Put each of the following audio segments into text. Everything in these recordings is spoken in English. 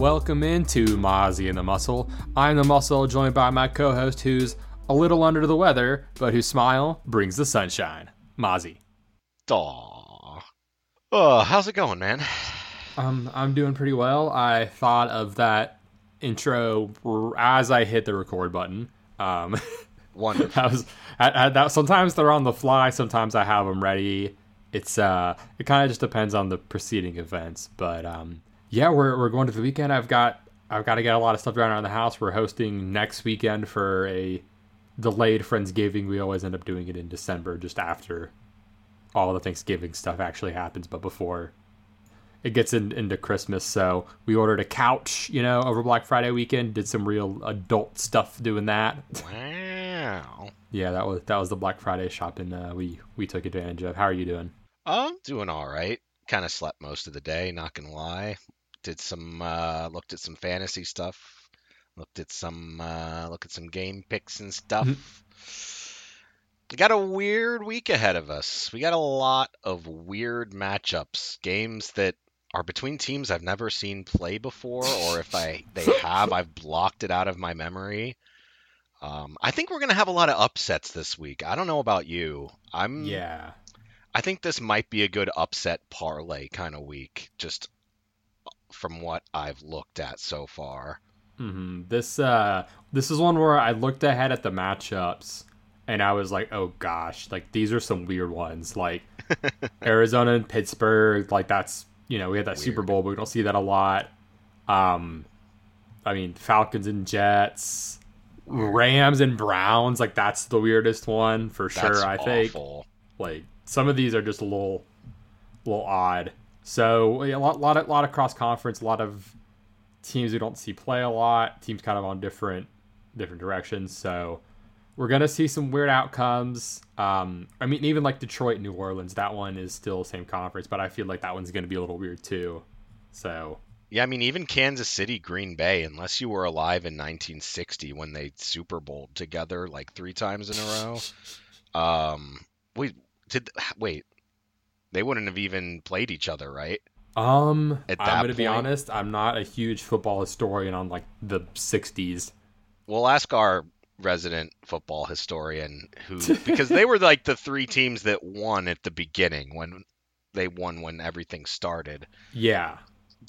Welcome into Mozzie and the Muscle. I'm the Muscle, joined by my co-host, who's a little under the weather, but whose smile brings the sunshine. Mozzie. Aw. Oh, how's it going, man? Um, I'm doing pretty well. I thought of that intro as I hit the record button. Um, Wonderful. I was, I, I, that, sometimes they're on the fly. Sometimes I have them ready. It's uh, it kind of just depends on the preceding events, but um, yeah, we're we're going to the weekend. I've got I've got to get a lot of stuff done around the house. We're hosting next weekend for a delayed Friendsgiving. We always end up doing it in December, just after all the Thanksgiving stuff actually happens, but before it gets in, into Christmas. So we ordered a couch, you know, over Black Friday weekend. Did some real adult stuff doing that. Wow. yeah, that was that was the Black Friday shopping uh, we we took advantage of. How are you doing? I'm doing all right. Kind of slept most of the day, not gonna lie did some uh, looked at some fantasy stuff, looked at some uh, look at some game picks and stuff. We got a weird week ahead of us. We got a lot of weird matchups, games that are between teams I've never seen play before, or if I they have, I've blocked it out of my memory. Um, I think we're gonna have a lot of upsets this week. I don't know about you. I'm yeah. I think this might be a good upset parlay kind of week. Just from what I've looked at so far. Mm-hmm. This uh, this is one where I looked ahead at the matchups and I was like, oh gosh, like these are some weird ones. Like Arizona and Pittsburgh, like that's you know we had that weird. Super Bowl, but we don't see that a lot. Um, I mean Falcons and Jets, Rams and Browns, like that's the weirdest one for that's sure. I awful. think like some of these are just a little, little odd. So a lot, lot of, lot of cross conference, a lot of teams we don't see play a lot. Teams kind of on different, different directions. So we're gonna see some weird outcomes. Um, I mean, even like Detroit, New Orleans, that one is still same conference, but I feel like that one's gonna be a little weird too. So yeah, I mean, even Kansas City, Green Bay, unless you were alive in 1960 when they Super Bowled together like three times in a row. Um, wait, did wait? They wouldn't have even played each other, right? Um, I'm gonna point? be honest. I'm not a huge football historian on like the '60s. We'll ask our resident football historian who because they were like the three teams that won at the beginning when they won when everything started. Yeah.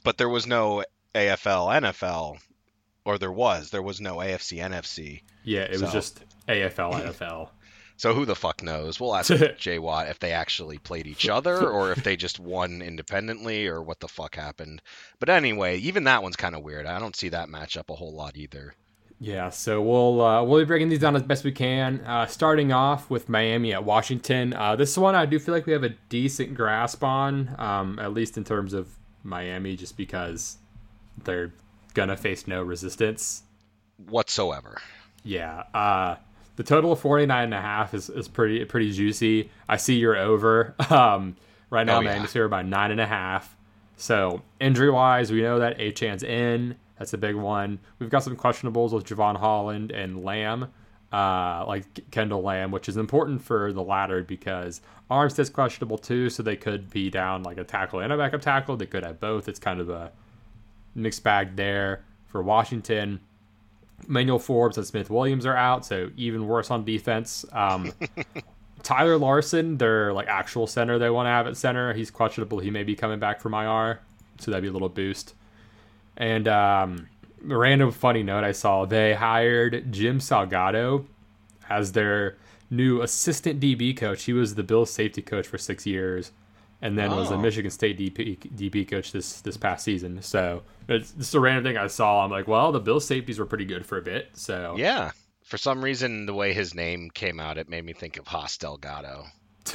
But there was no AFL NFL or there was. There was no AFC NFC. Yeah, it so. was just AFL NFL. So who the fuck knows? We'll ask Jay Watt if they actually played each other or if they just won independently or what the fuck happened. But anyway, even that one's kind of weird. I don't see that matchup a whole lot either. Yeah, so we'll uh, we'll be breaking these down as best we can. Uh, starting off with Miami at Washington. Uh, this one I do feel like we have a decent grasp on, um, at least in terms of Miami, just because they're gonna face no resistance whatsoever. Yeah. The total of 49 and a half is, is pretty pretty juicy. I see you're over. Um, right now, oh, yeah. here by nine and a half. So injury wise, we know that Achane's in. That's a big one. We've got some questionables with Jevon Holland and Lamm, uh, like Kendall Lamm, which is important for the latter because Armstead's questionable too, so they could be down like a tackle and a backup tackle. They could have both. It's kind of a mixed bag there for Washington. Manuel Forbes and Smith Williams are out, so even worse on defense. Um, Tyler Larsen, their like actual center they want to have at center, he's questionable. He may be coming back from IR, so that'd be a little boost. And um, a random funny note I saw: they hired Jim Salgado as their new assistant DB coach. He was the Bills safety coach for six years and then oh. was a Michigan State DP, DB coach this this past season. So it's just a random thing I saw. I'm like, well, the Bills safeties were pretty good for a bit. So yeah, for some reason, the way his name came out, it made me think of Haas Delgado.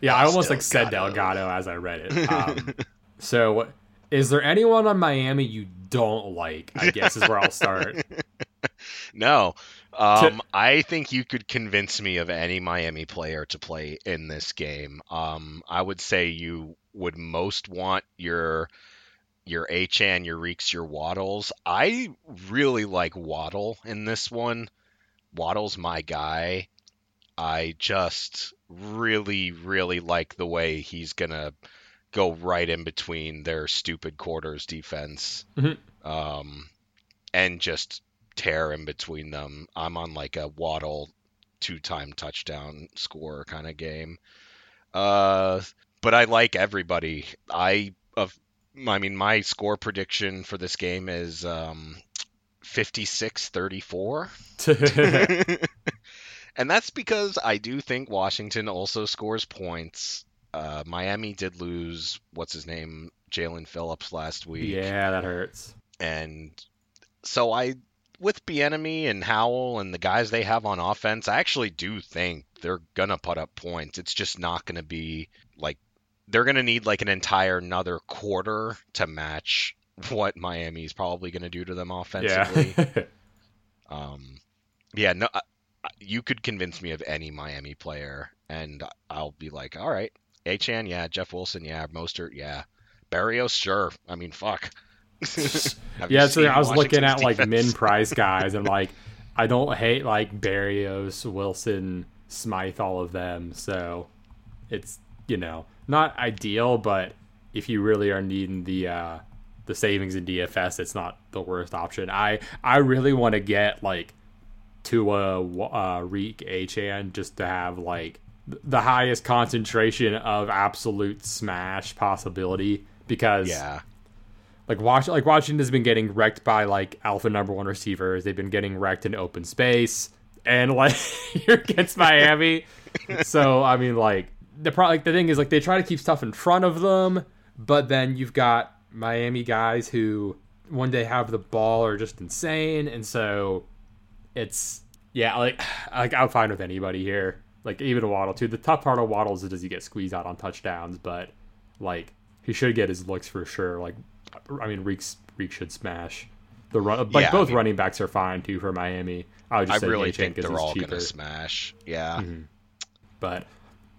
yeah, I almost like said Delgado as I read it. Um, so, is there anyone on Miami you don't like? I guess is where I'll start. no, um, to- I think you could convince me of any Miami player to play in this game. Um, I would say you would most want your your Achane, your Reeks, your Waddles. I really like Waddle in this one. Waddle's my guy. I just really, really like the way he's gonna go right in between their stupid quarters defense, mm-hmm. um, and just tear in between them. I'm on like a Waddle two-time touchdown score kind of game. Uh, but I like everybody. I of I mean my score prediction for this game is um 56-34. and that's because I do think Washington also scores points. Uh, Miami did lose what's his name, Jaelan Phillips last week. Yeah, that hurts. And so I with Bieniemy and Howell and the guys they have on offense, I actually do think they're gonna put up points. It's just not gonna be like they're gonna need like an entire another quarter to match what Miami's probably gonna do to them offensively. Yeah. um, yeah, no, you could convince me of any Miami player, and I'll be like, all right, Achane, yeah, Jeff Wilson, yeah, Mostert, yeah, Berrios, sure. I mean, fuck. Yeah, so I was looking at defense? like min price guys, and like I don't hate like Berrios, Wilson, Smythe, all of them. So it's you know not ideal, but if you really are needing the uh, the savings in DFS, it's not the worst option. I I really want to get like to a uh, Reek Achane just to have like the highest concentration of absolute smash possibility because yeah like watch like Washington's been getting wrecked by like alpha number one receivers. They've been getting wrecked in open space, and like against Miami. so I mean, like the pro- like the thing is like they try to keep stuff in front of them, but then you've got Miami guys who when they have the ball are just insane, and so it's yeah like like I'm fine with anybody here. Like even a Waddle too. The tough part of Waddles is does he get squeezed out on touchdowns, but like he should get his looks for sure. Like I mean, Reeks Reek should smash. The run, like yeah, both I mean, running backs are fine too for Miami. I would just I really think they're all going to smash. Yeah, mm-hmm. but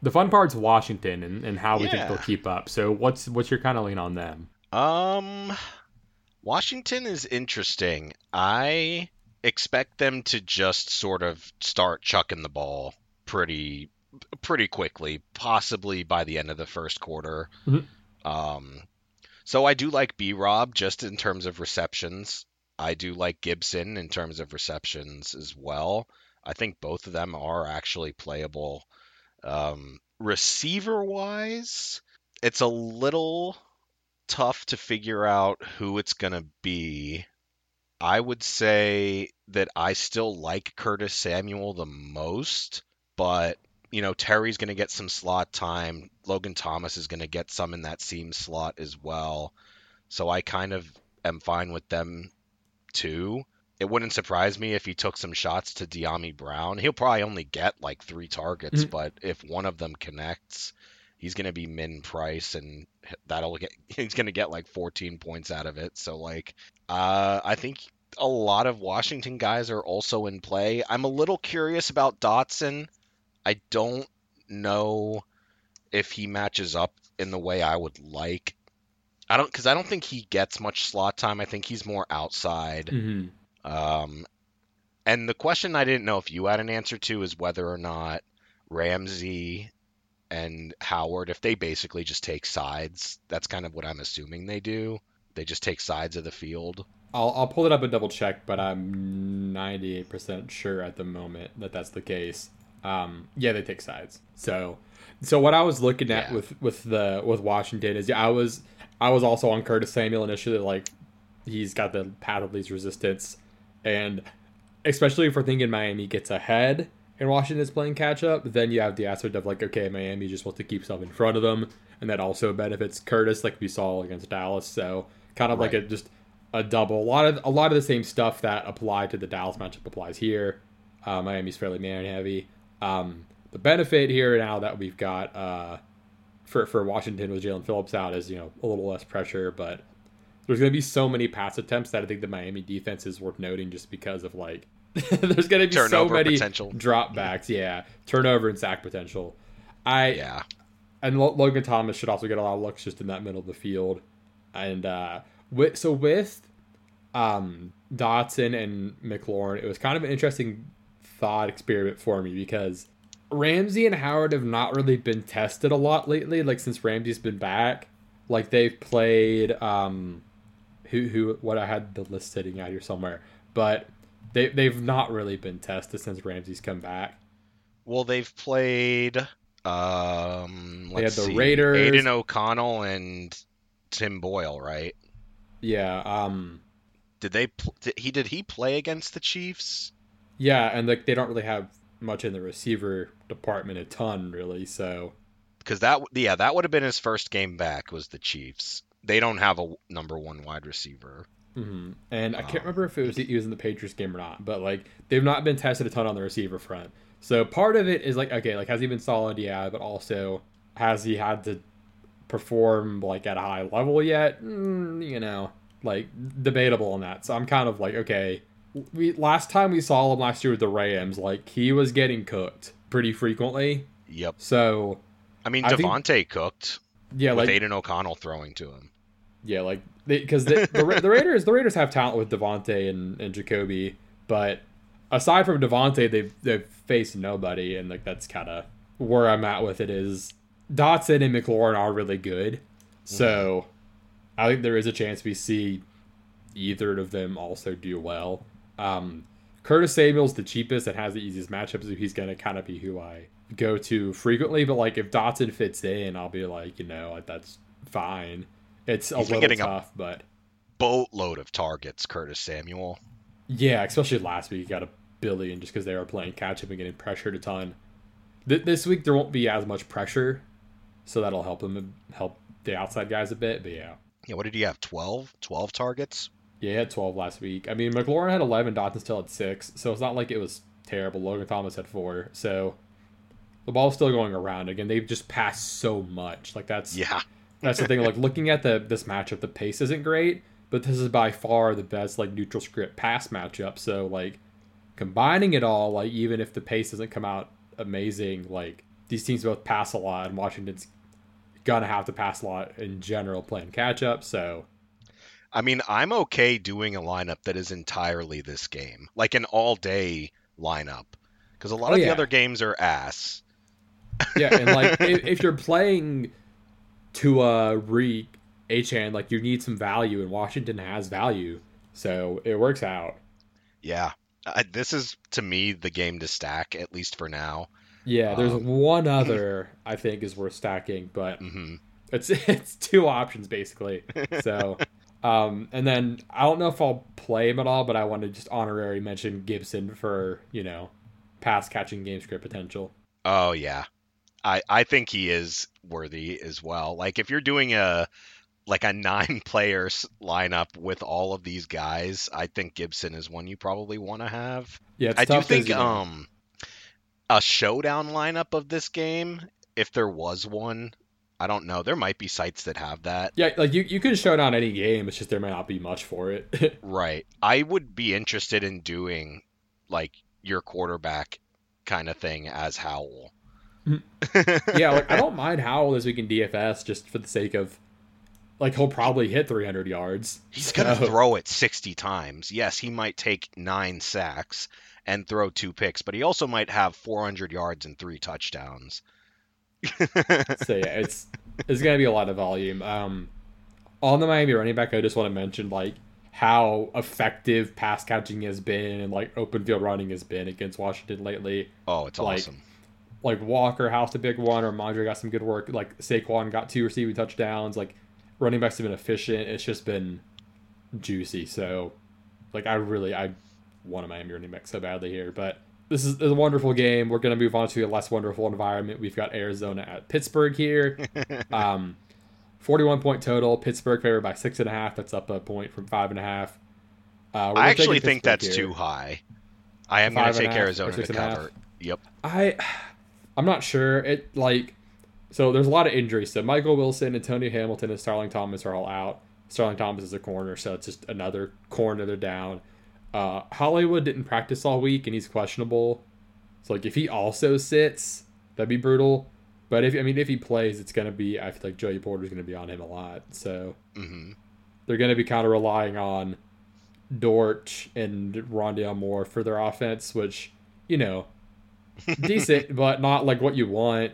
the fun part's Washington and, and how we yeah. think they'll keep up. So what's what's your kind of lean on them? Um, Washington is interesting. I expect them to just sort of start chucking the ball pretty pretty quickly, possibly by the end of the first quarter. Mm-hmm. Um, so I do like B Rob just in terms of receptions. I do like Gibson in terms of receptions as well. I think both of them are actually playable. Um, receiver wise, it's a little tough to figure out who it's going to be. I would say that I still like Curtis Samuel the most, but you know, Terry's going to get some slot time. Logan Thomas is going to get some in that seam slot as well. So I kind of am fine with them too. It wouldn't surprise me if he took some shots to Dyami Brown. He'll probably only get like three targets, mm-hmm. but if one of them connects, he's going to be min price and that'll get he's going to get like 14 points out of it. So like uh I think a lot of Washington guys are also in play. I'm a little curious about Dotson I don't know if he matches up in the way I would like. I don't because I don't think he gets much slot time. I think he's more outside. Mm-hmm. Um, and the question I didn't know if you had an answer to is whether or not Ramsey and Howard, if they basically just take sides. That's kind of what I'm assuming they do. They just take sides of the field. I'll, I'll pull it up and double check, but I'm 98% sure at the moment that that's the case. Um, yeah, they take sides. So, so what I was looking at yeah. with with the with Washington is I was I was also on Curtis Samuel initially. Like he's got the path of least resistance, and especially if we're thinking Miami gets ahead and Washington is playing catch up, then you have the aspect of like okay, Miami just wants to keep stuff in front of them, and that also benefits Curtis, like we saw against Dallas. So kind of right. like a just a double. A lot of a lot of the same stuff that applied to the Dallas matchup applies here. Uh, Miami's fairly man heavy. Um, the benefit here now that we've got uh, for for Washington with Jaelan Phillips out is you know a little less pressure, but there's going to be so many pass attempts that I think the Miami defense is worth noting just because of like there's going to be Turnover so many potential. dropbacks, yeah, turnover and sack potential. I yeah, and Logan Thomas should also get a lot of looks just in that middle of the field, and uh, with, so with um, Dotson and McLaurin, it was kind of an interesting thought experiment for me because Ramsey and Howard have not really been tested a lot lately. Like since Ramsey's been back, like they've played um, who who what I had the list sitting out here somewhere, but they they've not really been tested since Ramsey's come back. Well, they've played. Um, they had the see, Raiders, Aidan O'Connell and Tim Boyle, right? Yeah. Um, did they? Did he did he play against the Chiefs? Yeah, and like they don't really have much in the receiver department a ton really. So because that yeah that would have been his first game back was the Chiefs. They don't have a number one wide receiver. Mm-hmm. And um, I can't um, remember if it was he was in the Patriots game or not, but like they've not been tested a ton on the receiver front. So part of it is like okay, like has he been solid? Yeah, but also has he had to perform like at a high level yet? Mm, you know, like debatable on that. So I'm kind of like okay, we last time we saw him last year with the Rams, like he was getting cooked pretty frequently. Yep. So, I mean, Davante cooked. Yeah, with like Aidan O'Connell throwing to him. Yeah, like because the, the, the Raiders the Raiders have talent with Davante and, and Jacoby, but aside from Davante, they've they've faced nobody, and like that's kind of where I'm at with it. Is Dotson and McLaurin are really good, so mm-hmm. I think there is a chance we see either of them also do well. Um, Curtis Samuel's the cheapest and has the easiest matchups, so he's gonna kind of be who I go to frequently. But like if Dotson fits in, I'll be like, you know, like that's fine. It's a he's little tough, a but boatload of targets, Curtis Samuel. Yeah, especially last week, he got a billion just because they were playing catch up and getting pressured a ton. Th- this week there won't be as much pressure, so that'll help him help the outside guys a bit. But yeah. Yeah, what did he have? 12? 12 targets? Yeah, he had 12 last week. I mean, McLaurin had 11, Dotson still had 6, so it's not like it was terrible. Logan Thomas had 4, so the ball's still going around. Again, they've just passed so much. Like, that's yeah, that's the thing. Like, looking at the this matchup, the pace isn't great, but this is by far the best, like, neutral script pass matchup. So, like, combining it all, like, even if the pace doesn't come out amazing, like, these teams both pass a lot, and Washington's gonna have to pass a lot in general playing catch up. So, I mean, I'm okay doing a lineup that is entirely this game, like an all day lineup, because a lot oh, of yeah. the other games are ass. yeah, and like if, if, you're playing to a re Achane, like you need some value, and Washington has value, so it works out. Yeah, I, this is to me the game to stack at least for now. Yeah, there's um, one other I think is worth stacking, but mm-hmm. it's it's two options basically. So um, and then I don't know if I'll play him at all, but I want to just honorary mention Gibson for you know pass catching game script potential. Oh yeah, I I think he is worthy as well. Like if you're doing a like a nine players lineup with all of these guys, I think Gibson is one you probably want to have. Yeah, I do think um a showdown lineup of this game, if there was one, I don't know. There might be sites that have that. Yeah, like you, you can show down any game. It's just there might not be much for it. right. I would be interested in doing like your quarterback kind of thing as Howell. Mm-hmm. yeah, like I don't mind Howell this week in DFS just for the sake of like he'll probably hit 300 yards. He's so. gonna throw it 60 times. Yes, he might take nine sacks and throw two picks, but he also might have 400 yards and three touchdowns. So yeah, it's it's gonna be a lot of volume. Um, on the Miami running back, I just want to mention like how effective pass catching has been and like open field running has been against Washington lately. Oh, it's like, awesome. Like Walker housed a big one, or Mondre got some good work. Like Saquon got two receiving touchdowns. Like running backs have been efficient. It's just been juicy. So, like I really I want a Miami running back so badly here, but this is a wonderful game. We're going to move on to a less wonderful environment. We've got Arizona at Pittsburgh here. um, 41 point total. Pittsburgh favored by six and a half. That's up a point from five and a half. Uh, I actually think that's here. too high. I am going to take Arizona to cover. Yep. I I'm not sure. It like so there's a lot of injuries. So Michael Wilson, Antonio Hamilton, and Starling Thomas are all out. Starling Thomas is a corner, so it's just another corner they're down. Uh, Hollywood didn't practice all week and he's questionable. So like if he also sits, that'd be brutal. But if I mean if he plays, it's gonna be I feel like Joey Porter's gonna be on him a lot. So hmm they're gonna be kind of relying on Dort and Rondale Moore for their offense, which you know decent, but not like what you want.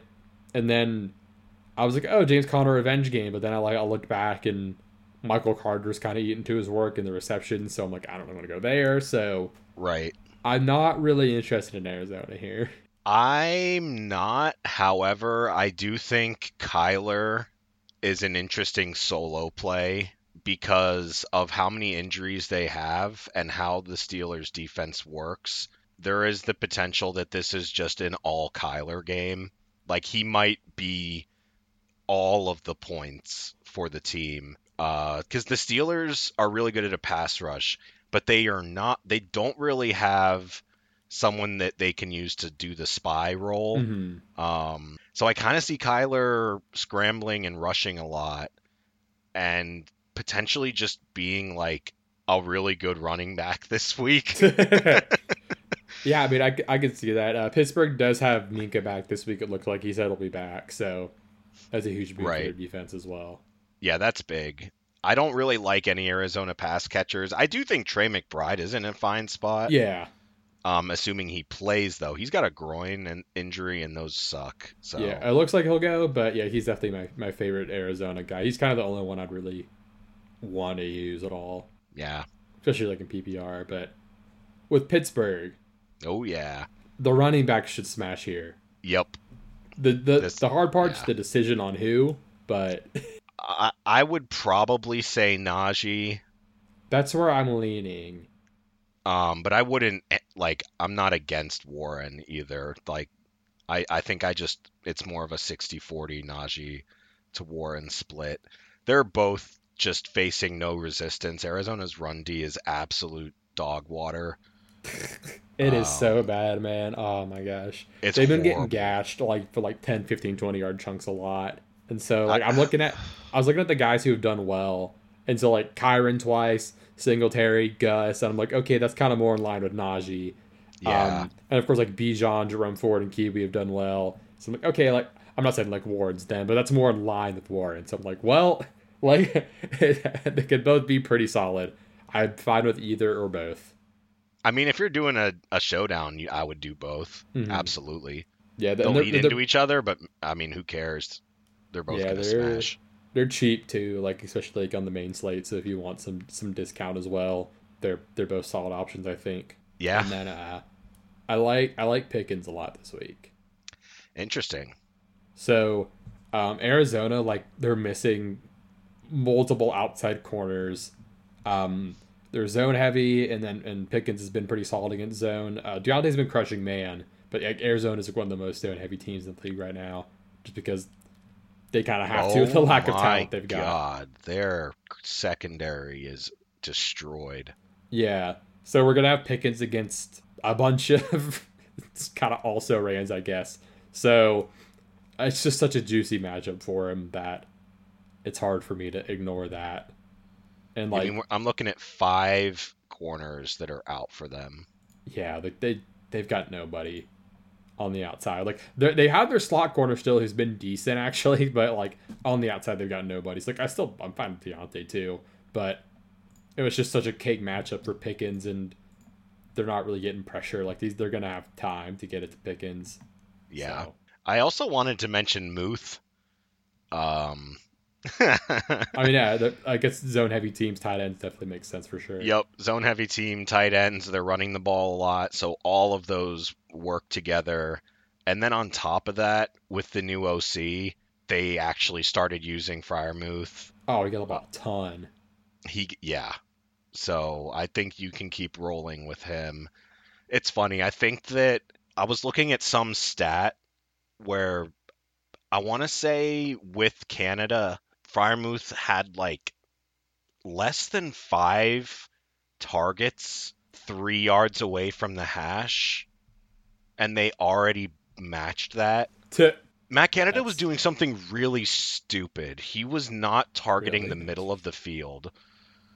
And then I was like, oh, James Conner revenge game, but then I like I looked back and Michael Carter's kind of eating to his work in the reception, so I'm like, I don't want to go there. So Right. I'm not really interested in Arizona here. I'm not. However, I do think Kyler is an interesting solo play because of how many injuries they have and how the Steelers defense works. There is the potential that this is just an all Kyler game. Like he might be all of the points for the team. Because the Steelers are really good at a pass rush, but they are not. They don't really have someone that they can use to do the spy role. Mm-hmm. Um, so I kind of see Kyler scrambling and rushing a lot, and potentially just being like a really good running back this week. yeah, I mean, I, I could see that. Uh, Pittsburgh does have Minkah back this week. It looks like he said he'll be back, so that's a huge boost for their defense as well. Yeah, that's big. I don't really like any Arizona pass catchers. I do think Trey McBride is in a fine spot. Yeah, Um, assuming he plays though, he's got a groin and injury, and those suck. So yeah, it looks like he'll go, but yeah, he's definitely my, my favorite Arizona guy. He's kind of the only one I'd really want to use at all, yeah. especially like in PPR. But with Pittsburgh, Oh yeah. the running back should smash here. Yep. The the, This- the hard part's yeah. the decision on who, but I, I would probably say Najee. that's where I'm leaning. Um, but I wouldn't eh, like. I'm not against Warren either. Like, I I think I just it's more of a 60-40 Najee to Warren split. They're both just facing no resistance. Arizona's run D is absolute dog water. It is Um, so bad, man. Oh my gosh. It's They've been getting gashed like for like 10, 15, 20 yard chunks a lot. And so like I'm looking at I was looking at the guys who have done well. And so like Kyren twice, Singletary, Gus, and I'm like, okay, that's kind of more in line with Najee. Yeah. Um, and of course like Bijan, Jerome Ford, and Kiwi have done well. So I'm like, okay, like I'm not saying like Warren's then, but that's more in line with Warren. So I'm like, well, like they could both be pretty solid. I'm fine with either or both. I mean, if you're doing a, a showdown, you, I would do both. Mhm. Absolutely. Yeah, They'll lead they're- into each other, but I mean, who cares? They're both Yeah, gonna they're- smash. they're cheap too, like especially like on the main slate. So if you want some some discount as well, they're they're both solid options, I think. Yeah. And then uh, I like I like Pickens a lot this week. Interesting. So um, Arizona, like they're missing multiple outside corners. Um, they're zone heavy, and then and Pickens has been pretty solid against zone. Uh, Diontae's been crushing man, but like, Arizona is one of the most zone heavy teams in the league right now, just because they kind of have to with the oh lack of Oh talent they've got. God, their secondary is destroyed. Yeah. So we're gonna have Pickens against a bunch of kind of also Rams, I guess. So it's just such a juicy matchup for him that it's hard for me to ignore that. And I like, mean, I'm looking at five corners that are out for them. yeah, like they they've got nobody on the outside. Like they they have their slot corner still, who's been decent actually, but like on the outside they've got nobody. So like I still I'm fine with Diontae too, but it was just such a cake matchup for Pickens, and they're not really getting pressure. Like these, they're gonna have time to get it to Pickens. Yeah. So, I also wanted to mention Muth. Um. I mean, yeah, the, I guess zone heavy teams, tight ends definitely makes sense for sure. Yep, zone heavy team, tight ends, they're running the ball a lot, so all of those work together. And then on top of that, with the new OC, they actually started using Freiermuth. Oh, we got about a ton. He yeah. So I think you can keep rolling with him. It's funny. I think that I was looking at some stat where I want to say with Canada, Freiermuth had like less than five targets three yards away from the hash, and they already matched that. To Matt Canada That's- was doing something really stupid. He was not targeting Really? the middle of the field,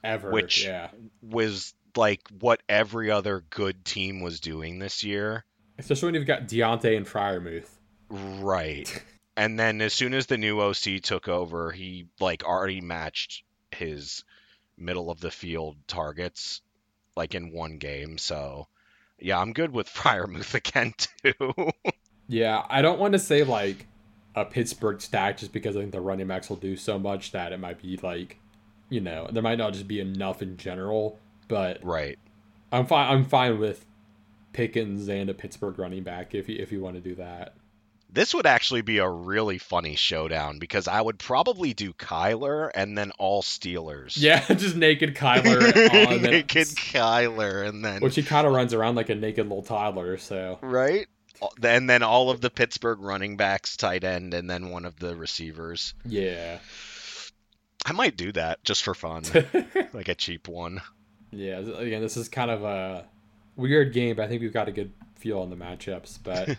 ever, Which- yeah, was like what every other good team was doing this year. especially when you've got Diontae and Freiermuth. Right. And then as soon as the new OC took over, he like already matched his middle of the field targets like in one game. So yeah, I'm good with Freiermuth again too. Yeah, I don't want to say like a Pittsburgh stack just because I think the running backs will do so much that it might be like, you know, there might not just be enough in general. But right. I'm fine. I'm fine with Pickens and a Pittsburgh running back if you if you want to do that. This would actually be a really funny showdown because I would probably do Kyler and then all Steelers. Yeah, just naked Kyler on Naked Kyler and then which he kind of runs around like a naked little toddler. So right? And then all of the Pittsburgh running backs, tight end, and then one of the receivers. yeah, I might do that just for fun, like a cheap one. yeah. Again, this is kind of a weird game, but I think we've got a good feel on the matchups. But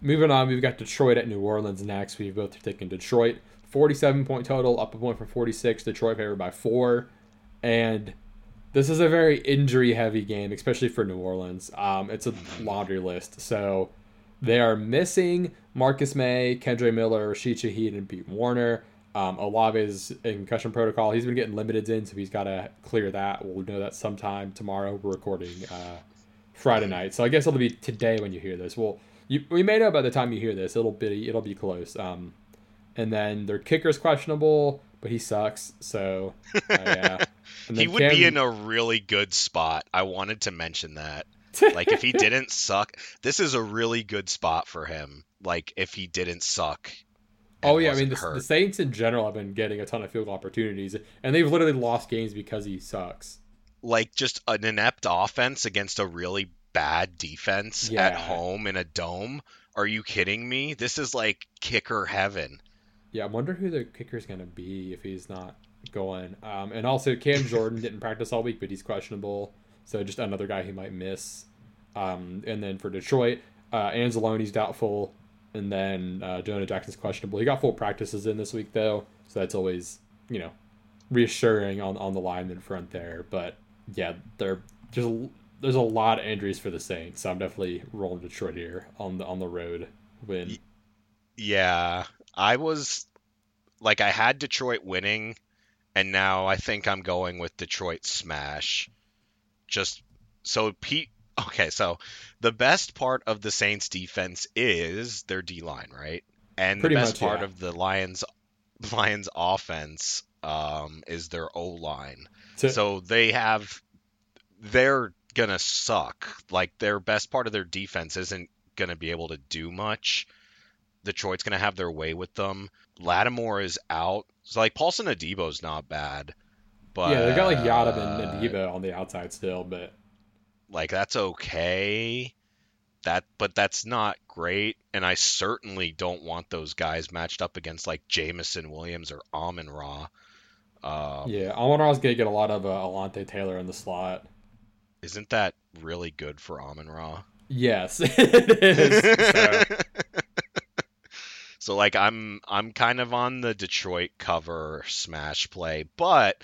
moving on, we've got Detroit at New Orleans next. We've both taken Detroit. 47 point total, up a point from 46. Detroit favored by four. And this is a very injury heavy game, especially for New Orleans. Um, it's a laundry list. So they are missing Marcus Maye, Kendre Miller, Rashid Shaheed, and Pete Werner. Um, Olave is in concussion protocol. He's been getting limited in, so he's got to clear that. We'll know that sometime tomorrow. We're recording uh, Friday night, so I guess it'll be today when you hear this. Well, you, we may know by the time you hear this. It'll be it'll be close. Um, and then their kicker's questionable, but he sucks. So uh, yeah, He would Cam- be in a really good spot. I wanted to mention that. Like if he didn't suck, this is a really good spot for him. Like if he didn't suck. Oh yeah, I mean the, the Saints in general have been getting a ton of field goal opportunities, and they've literally lost games because he sucks. like just an inept offense against a really bad defense at home in a dome. Are you kidding me? This is like kicker heaven. Yeah, I wonder who the kicker's gonna be if he's not going. Um, and also Cam Jordan didn't practice all week, but he's questionable, so just another guy he might miss. Um, and then for Detroit, uh, Anzalone's doubtful, and then uh, Jonah Jackson's questionable. He got full practices in this week though, so that's always you know reassuring on on the lineman front there. But yeah, they're just there's a lot of injuries for the Saints, so I'm definitely rolling Detroit here on the on the road win. Yeah, I was like I had Detroit winning and now I think I'm going with Detroit smash. Just so Pete okay, so the best part of the Saints defense is their D line, right? And Pretty the best much, part yeah. of the Lions Lions offense um is their O line. To- So they have they're gonna suck. Like their best part of their defense isn't gonna be able to do much. Detroit's gonna have their way with them. Lattimore is out. So like Paulson Adebo's not bad. But yeah, they got like Yada and Adiba on the outside still, but like that's okay. That but that's not great. And I certainly don't want those guys matched up against like Jameson Williams or Amon Ra. Um, yeah, Amon Ra's gonna get a lot of uh, Alontae Taylor in the slot. Isn't that really good for Amon Ra? Yes, it is. So, So like I'm I'm kind of on the Detroit cover smash play, but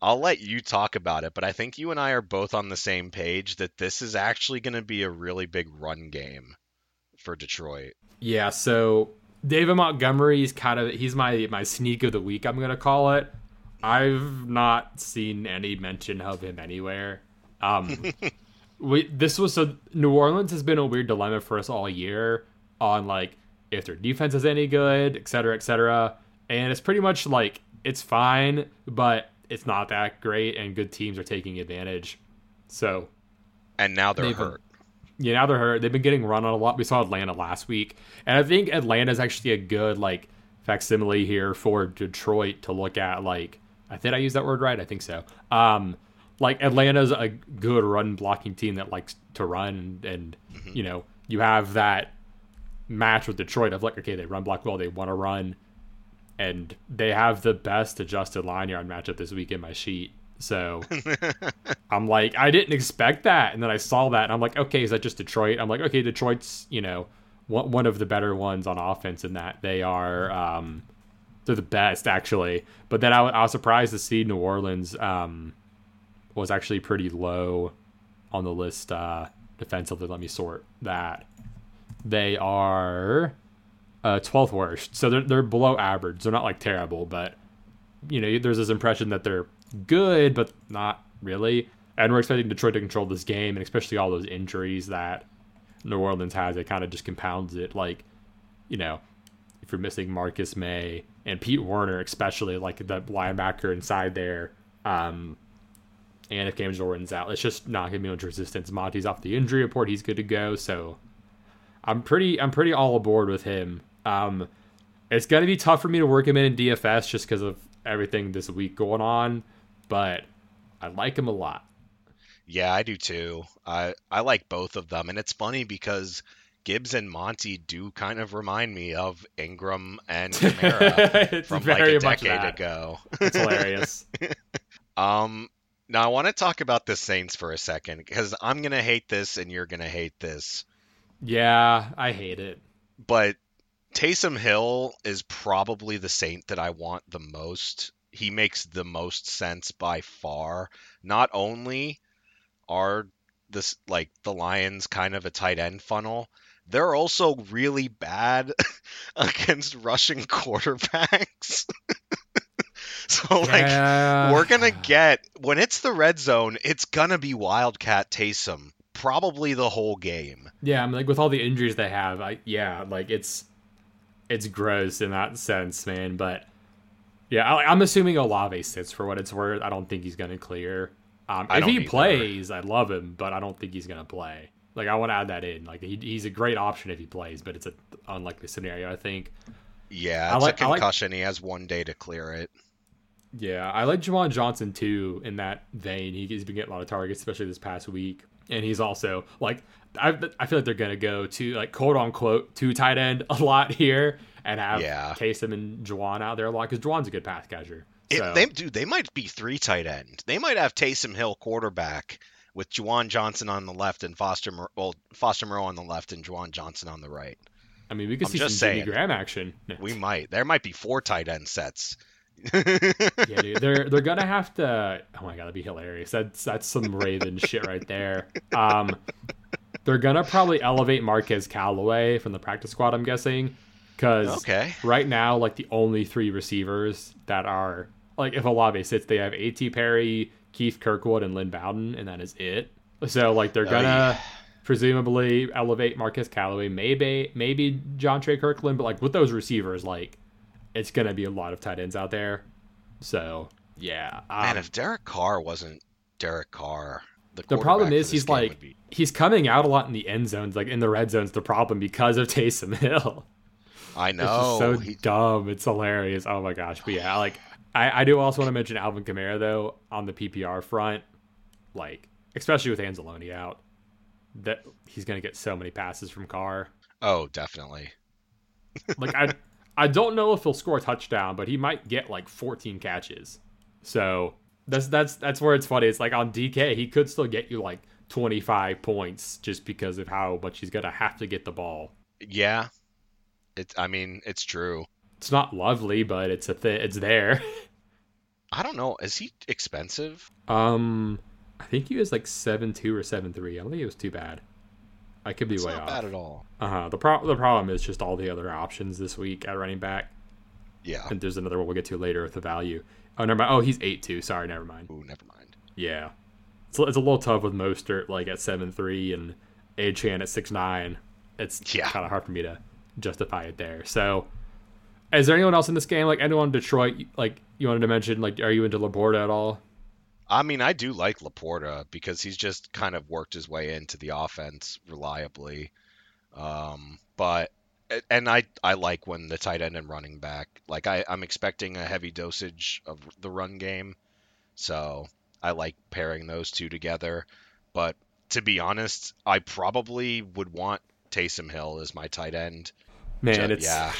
I'll let you talk about it, but I think you and I are both on the same page that this is actually going to be a really big run game for Detroit. yeah, so David Montgomery is kind of he's my my sneak of the week. I'm gonna call it. I've not seen any mention of him anywhere. Um, we this was so New Orleans has been a weird dilemma for us all year on like if their defense is any good, et cetera, et cetera. And it's pretty much like it's fine, but it's not that great, and good teams are taking advantage. So And now they're They've been- hurt. yeah, now they're hurt. They've been getting run on a lot. We saw Atlanta last week, and I think Atlanta is actually a good like facsimile here for Detroit to look at. Like, I think I used that word right. I think so. Um, like Atlanta's a good run blocking team that likes to run, and, and you know you have that match with Detroit of like, okay, they run block well, they want to run, and they have the best adjusted line yard matchup this week in my sheet. So I'm like, I didn't expect that. And then I saw that and I'm like, okay, is that just Detroit? I'm like, okay, Detroit's, you know, one one of the better ones on offense in that they are um, they're the best actually. But then I, I was surprised to see New Orleans um, was actually pretty low on the list uh, defensively. Let me sort that. They are uh, 12th worst, so they're they're below average. They're not like terrible, but you know, there's this impression that they're good, but not really. And we're expecting Detroit to control this game, and especially all those injuries that New Orleans has, it kind of just compounds it. Like, you know, if you're missing Marcus Maye and Pete Werner, especially like the linebacker inside there, um, and if Cam Jordan's out, it's just not gonna be much resistance. Monty's off the injury report; he's good to go. So, I'm pretty, I'm pretty all aboard with him. Um, it's gonna be tough for me to work him in in DFS just because of everything this week going on, but I like him a lot. Yeah, I do too. I I like both of them, and it's funny because Gibbs and Monty do kind of remind me of Ingram and Kamara from like a decade ago. It's hilarious. um, now I want to talk about the Saints for a second because I'm gonna hate this and you're gonna hate this. Yeah, I hate it. But Taysom Hill is probably the Saint that I want the most. He makes the most sense by far. Not only are this like the Lions kind of a tight end funnel. They're also really bad against rushing quarterbacks. so like yeah. we're gonna get when it's the red zone, it's gonna be Wildcat Taysom probably the whole game. Yeah, I mean, like with all the injuries they have, I yeah, like it's it's gross in that sense, man. But yeah, I, am assuming Olave sits for what it's worth. I don't think he's gonna clear. Um, if he plays, I love him, but I don't think he's gonna play. Like I want to add that in. Like he, he's a great option if he plays, but it's an unlikely scenario. I think. Yeah, it's like, a concussion. Like, he has one day to clear it. Yeah, I like Juwan Johnson too in that vein. He's been getting a lot of targets, especially this past week, and he's also like I, I feel like they're gonna go to like quote unquote to tight end a lot here and have yeah. Taysom and Juwan out there a lot because Juwan's a good pass catcher. So. It, they do. They might be three tight end. They might have Taysom Hill quarterback with Juwan Johnson on the left and Foster well Foster Moreau on the left and Juwan Johnson on the right. I mean, we could I'm see some saying, Jimmy Graham action. We might. There might be four tight end sets. Yeah, dude, they're they're gonna have to. Oh my god, that'd be hilarious. That's that's some Raven shit right there. Um, they're gonna probably elevate Marquez Callaway from the practice squad. I'm guessing because okay. right now, like the only three receivers that are like if Olave sits, they have A.T. Perry, Keith Kirkwood, and Lynn Bowden, and that is it. So like they're oh, gonna. Oh, yeah presumably elevate Marquez Callaway, maybe maybe Jontre Kirklin, but like with those receivers, like it's gonna be a lot of tight ends out there. So yeah, um, man, if Derek Carr wasn't Derek Carr, the, the problem is he's like be... he's coming out a lot in the end zones, like in the red zones. The problem because of Taysom Hill. I know, it's so he... dumb. It's hilarious. Oh my gosh, but yeah, like I, I do also want to mention Alvin Kamara though on the PPR front, like especially with Anzalone out, that he's gonna get so many passes from Carr. Oh, definitely. like I I don't know if he'll score a touchdown, but he might get like 14 catches. So that's that's that's where it's funny. It's like on DK, he could still get you like 25 points just because of how much he's gonna have to get the ball. Yeah, it's. I mean, it's true. It's not lovely, but it's a th- It's there. I don't know. Is he expensive? Um, I think he was like seven two or seven three. I don't think it was too bad. I could be it's way not off. bad at all. Uh huh. The pro- the problem is just all the other options this week at running back. Yeah. And there's another one we'll get to later with the value. Oh, never mind. Oh, he's eight two. Sorry, never mind. Ooh, never mind. Yeah. It's, it's a little tough with Mostert like at seven three and Achane at six nine. It's yeah. kind of hard for me to justify it there. So, is there anyone else in this game like anyone in Detroit like you wanted to mention? Like, are you into Laporta at all? I mean, I do like Laporta because he's just kind of worked his way into the offense reliably. Um, but and I I like when the tight end and running back like I I'm expecting a heavy dosage of the run game, so I like pairing those two together. But to be honest, I probably would want Taysom Hill as my tight end. Man, Just, it's yeah.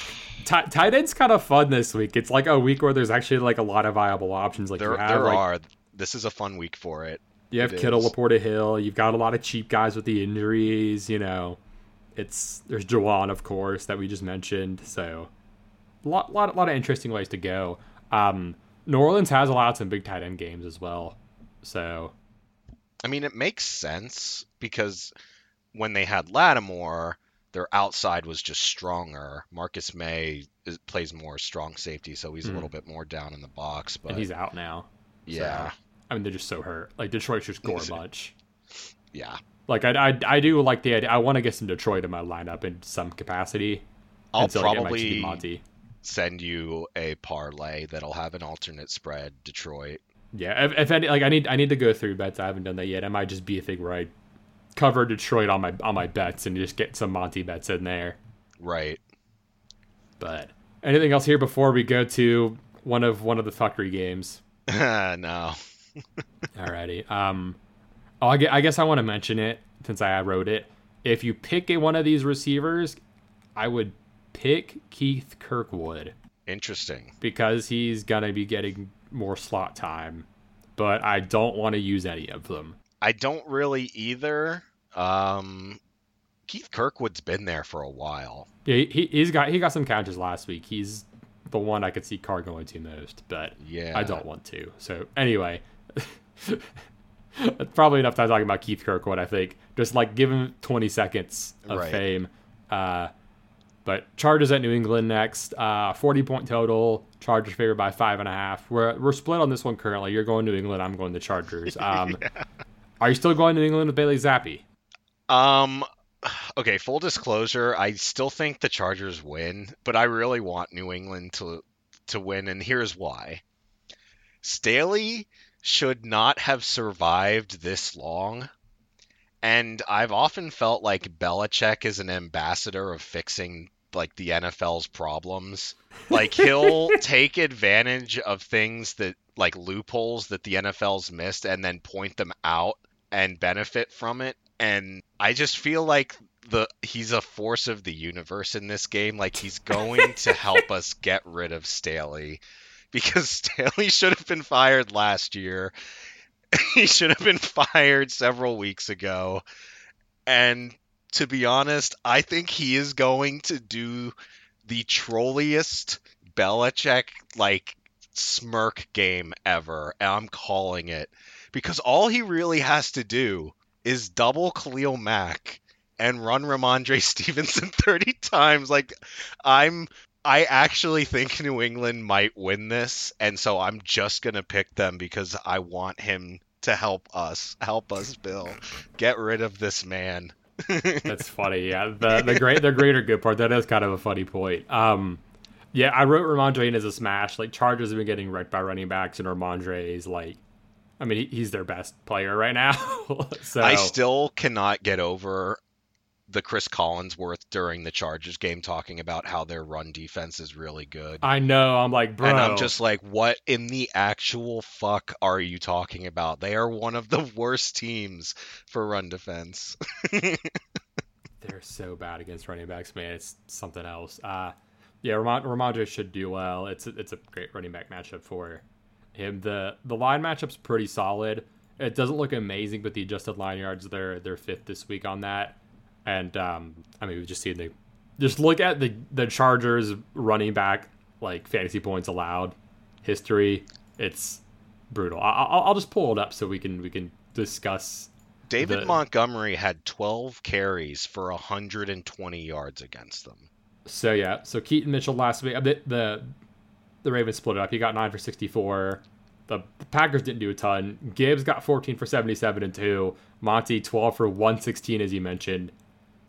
T- tight end's kind of fun this week. It's like a week where there's actually like a lot of viable options. Like there, have, there like, are this is a fun week for it. You have it Kittle, is. Laporta, Hill. You've got a lot of cheap guys with the injuries. You know, it's there's Juwan, of course, that we just mentioned. So a lot, lot, lot of interesting ways to go. Um, New Orleans has allowed some big tight end games as well. So, I mean, it makes sense because when they had Lattimore, their outside was just stronger. Marcus Maye is, plays more strong safety, so he's mm. a little bit more down in the box. But and he's out now. Yeah, so, I mean, they're just so hurt. Like Detroit should score much. Yeah, like I, I, I do like the idea. I want to get some Detroit in my lineup in some capacity. I'll so probably Monty. send you a parlay that'll have an alternate spread. Detroit. Yeah, if, if any, like I need I need to go through bets. I haven't done that yet. It might just be a thing where I cover Detroit on my on my bets and just get some Monty bets in there. Right. But anything else here before we go to one of one of the fuckery games? no. Alrighty. Um. Oh, I guess I want to mention it since I wrote it. If you pick a, one of these receivers, I would pick Keith Kirkwood. Interesting. Because he's going to be getting more slot time, but I don't want to use any of them. I don't really either. Um, Keith Kirkwood's been there for a while. Yeah, he, he's got he got some catches last week. He's the one I could see Carr going to most, but yeah, I don't want to. So anyway, probably enough time talking about Keith Kirkwood. I think just like give him 20 seconds of right. fame. Uh, but Chargers at New England next. Uh, 40 point total. Chargers favored by five and a half. We're we're split on this one currently. You're going New England. I'm going the Chargers. Um, yeah. Are you still going New England with Bailey Zappe? Um. Okay. Full disclosure. I still think the Chargers win, but I really want New England to to win, and here's why. Staley should not have survived this long. And I've often felt like Belichick is an ambassador of fixing like the NFL's problems. Like he'll take advantage of things that like loopholes that the NFL's missed and then point them out and benefit from it. And I just feel like the he's a force of the universe in this game. Like he's going to help us get rid of Staley because Staley should have been fired last year. he should have been fired several weeks ago. And to be honest, I think he is going to do the trolliest Belichick like smirk game ever. And I'm calling it because all he really has to do is double Khalil Mack and run Rhamondre Stevenson 30 times. Like I'm I actually think New England might win this, and so I'm just gonna pick them because I want him to help us, help us, Bill, get rid of this man. That's funny. Yeah, the the great the greater good part that is kind of a funny point. Um, yeah, I wrote Rhamondre in as a smash. Like Chargers have been getting wrecked by running backs, and Rhamondre is like, I mean, he's their best player right now. so I still cannot get over the Chris Collinsworth during the Chargers game talking about how their run defense is really good. I know. I'm like, bro. And I'm just like, what in the actual fuck are you talking about? They are one of the worst teams for run defense. They're so bad against running backs, man. It's something else. Uh, yeah, Ramon- Rhamondre should do well. It's a, it's a great running back matchup for him. The the line matchup's pretty solid. It doesn't look amazing, but the adjusted line yards they're they're fifth this week on that. And um, I mean, we've just seen the just look at the the Chargers running back like fantasy points allowed history. It's brutal. I'll, I'll just pull it up so we can we can discuss. David the... Montgomery had 12 carries for 120 yards against them. So yeah, so Keaton Mitchell last week. The the, the Ravens split it up. He got nine for 64. The, the Packers didn't do a ton. Gibbs got 14 for 77 and two. Monty 12 for 116 as you mentioned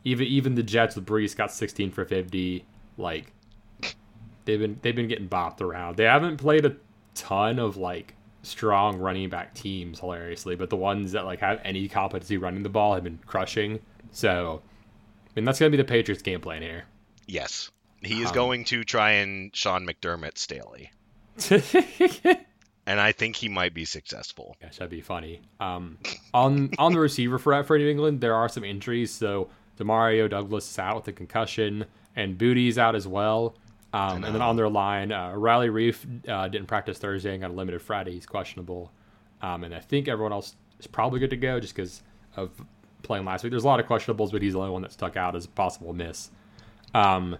even even the Jets with Breece got 16 for 50. Like they've been they've been getting bopped around. They haven't played a ton of like strong running back teams hilariously, but the ones that like have any competency running the ball have been crushing. So, I mean that's gonna be the Patriots' game plan here. Yes, he is um, going to try and Sean McDermott Staley. and I think he might be successful. Gosh, that'd be funny. Um, on on the receiver for for New England, there are some injuries. So Demario Douglas is out with a concussion, and Booty's out as well. Um, and then on their line, uh, Riley Reiff uh, didn't practice Thursday and got a limited Friday. He's questionable. Um, and I think everyone else is probably good to go just because of playing last week. There's a lot of questionables, but he's the only one that stuck out as a possible miss. Um,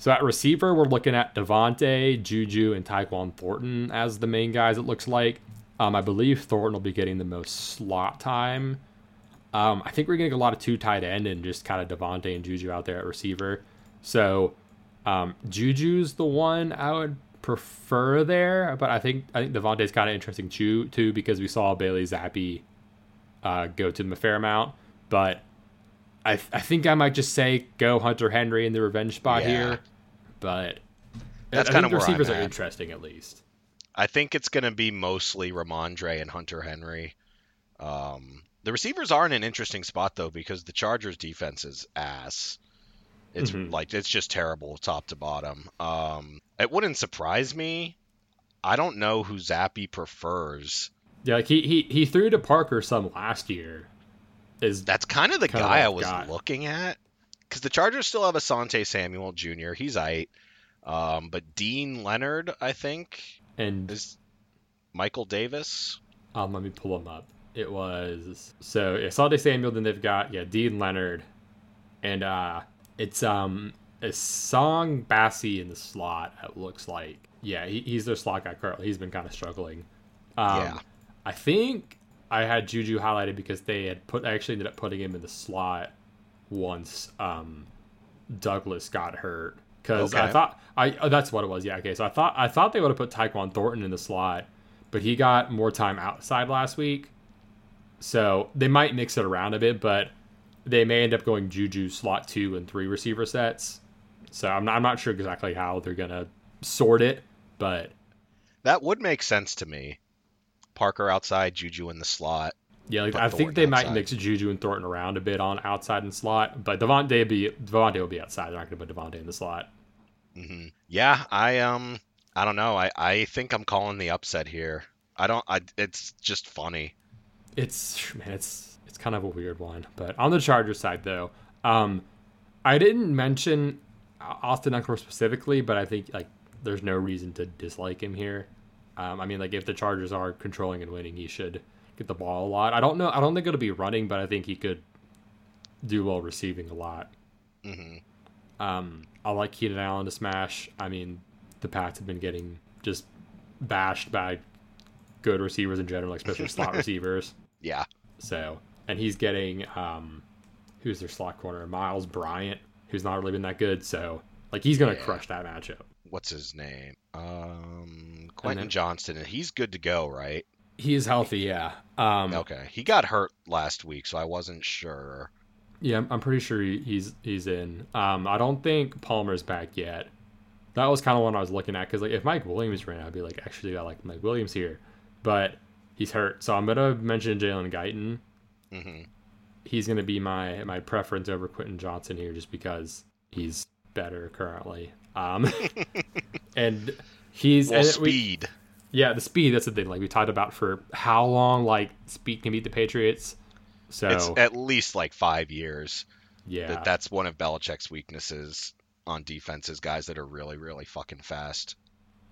so at receiver, we're looking at Devonte, Juju, and Tyquan Thornton as the main guys. It looks like. Um, I believe Thornton will be getting the most slot time. Um, I think we're getting a lot of two tight end and just kind of Devonte and Juju out there at receiver. So um, Juju's the one I would prefer there, but I think I think Davante's kind of interesting too, too because we saw Bailey Zappe uh, go to them a fair amount. But I I think I might just say go Hunter Henry in the revenge spot yeah. here. But that's kind of the receivers are interesting at least. I think it's going to be mostly Rhamondre and Hunter Henry. Um, the receivers are in an interesting spot though because the Chargers defense is ass. It's mm-hmm. like it's just terrible top to bottom. Um, it wouldn't surprise me. I don't know who Zappe prefers. Yeah, like he he he threw to Parker some last year. Is that's kind of the kind guy of I was got. looking at because the Chargers still have Asante Samuel Jr. He's eight, um, but Deane Leonard, I think, and is Michael Davis. Um, let me pull him up. It was so Asante Samuel. Then they've got yeah Deane Leonard, and uh, it's um Essang Bassey in the slot. It looks like yeah he, he's their slot guy currently. He's been kind of struggling. Um, yeah, I think I had Juju highlighted because they had put. I actually ended up putting him in the slot once um, Douglas got hurt because okay. I thought I oh, that's what it was. Yeah, okay. So I thought I thought they would have put Tyquan Thornton in the slot, but he got more time outside last week. So they might mix it around a bit, but they may end up going Juju slot two and three receiver sets. So I'm not, I'm not sure exactly how they're gonna sort it, but that would make sense to me. Parker outside, Juju in the slot. Yeah, like, I think they outside. might mix Juju and Thornton around a bit on outside and slot, but Davante will be Davante will be outside. They're not going to put Davante in the slot. Mm-hmm. Yeah, I um, I don't know. I I think I'm calling the upset here. I don't. I it's just funny. It's man, it's it's kind of a weird one. But on the Chargers side, though, um, I didn't mention Austin Ekeler specifically, but I think like there's no reason to dislike him here. Um, I mean, like if the Chargers are controlling and winning, he should get the ball a lot. I don't know. I don't think it'll be running, but I think he could do well receiving a lot. Mm-hmm. Um, I like Keenan Allen to smash. I mean, the Pats have been getting just bashed by good receivers in general, especially slot receivers. Yeah. So, and he's getting um, who's their slot corner? Myles Bryant, who's not really been that good. So, like, he's gonna yeah. crush that matchup. What's his name? Um, Quentin then, Johnston, and he's good to go, right? He's healthy, yeah. Um, okay, he got hurt last week, so I wasn't sure. Yeah, I'm pretty sure he's he's in. Um, I don't think Palmer's back yet. That was kind of one I was looking at because like if Mike Williams ran, I'd be like, actually, I like Mike Williams here, but he's hurt. So I'm gonna mention Jalen Guyton. Mm-hmm. He's gonna be my my preference over Quentin Johnston here, just because he's better currently. Um, and he's well, and speed. We, yeah, the speed. That's the thing. Like we talked about for how long, like speed can beat the Patriots. So it's at least like five years. Yeah, that, that's one of Belichick's weaknesses on defenses. Guys that are really, really fucking fast.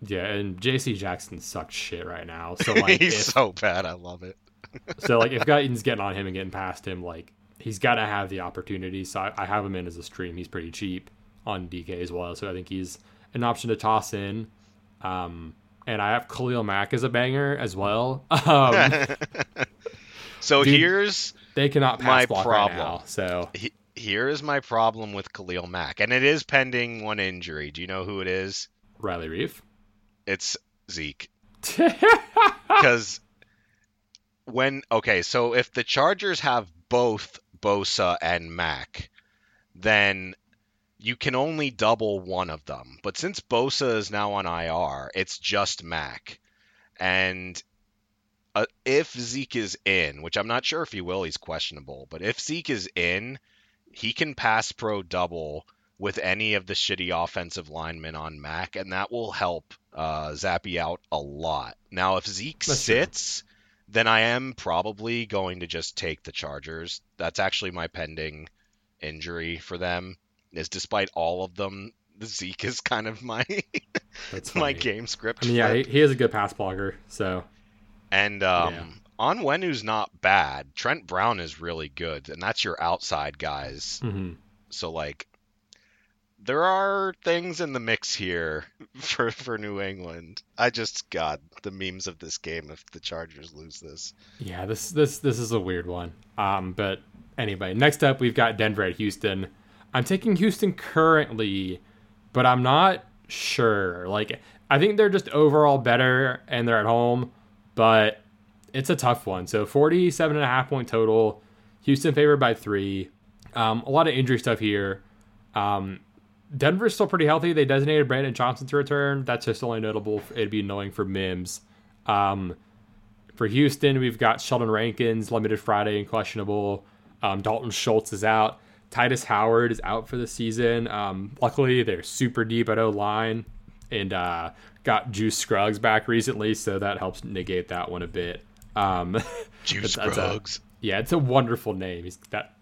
Yeah, and J.C. Jackson sucks shit right now. So like, he's if, so bad. I love it. so like, if Guyton's getting on him and getting past him, like he's got to have the opportunity. So I, I have him in as a stream. He's pretty cheap on DK as well. So I think he's an option to toss in. Um, and I have Khalil Mack as a banger as well. Um, so dude, here's they cannot pass my block problem. Right now, so he, here is my problem with Khalil Mack, and it is pending one injury. Do you know who it is? Riley Reiff. It's Zeke. Because when okay, so if the Chargers have both Bosa and Mack, then you can only double one of them. But since Bosa is now on IR, it's just Mack. And uh, if Zeke is in, which I'm not sure if he will, he's questionable. But if Zeke is in, he can pass pro double with any of the shitty offensive linemen on Mack, and that will help uh, Zappe out a lot. Now, if Zeke That's sits, true. then I am probably going to just take the Chargers. That's actually my pending injury for them is despite all of them, Zeke is kind of my my game script. I mean, yeah, he, he, is a good pass blocker. So, and um, yeah. Onwenu's not bad. Trent Brown is really good, and that's your outside guys. Mm-hmm. So like, there are things in the mix here for for New England. I just God the memes of this game if the Chargers lose this. Yeah, this this this is a weird one. Um, but anyway, next up we've got Denver at Houston. I'm taking Houston currently, but I'm not sure. Like I think they're just overall better and they're at home, but it's a tough one. So 47 and a half point total. Houston favored by three. Um, a lot of injury stuff here. Um, Denver's still pretty healthy. They designated Brandon Johnson to return. That's just only notable. It'd be annoying for Mims. Um, for Houston, we've got Sheldon Rankins, limited Friday and questionable. Um, Dalton Schultz is out. Tytus Howard is out for the season. Um, luckily, they're super deep at O line and uh, got Juice Scruggs back recently, so that helps negate that one a bit. Um, Juice Scruggs. yeah, it's a wonderful name. He's that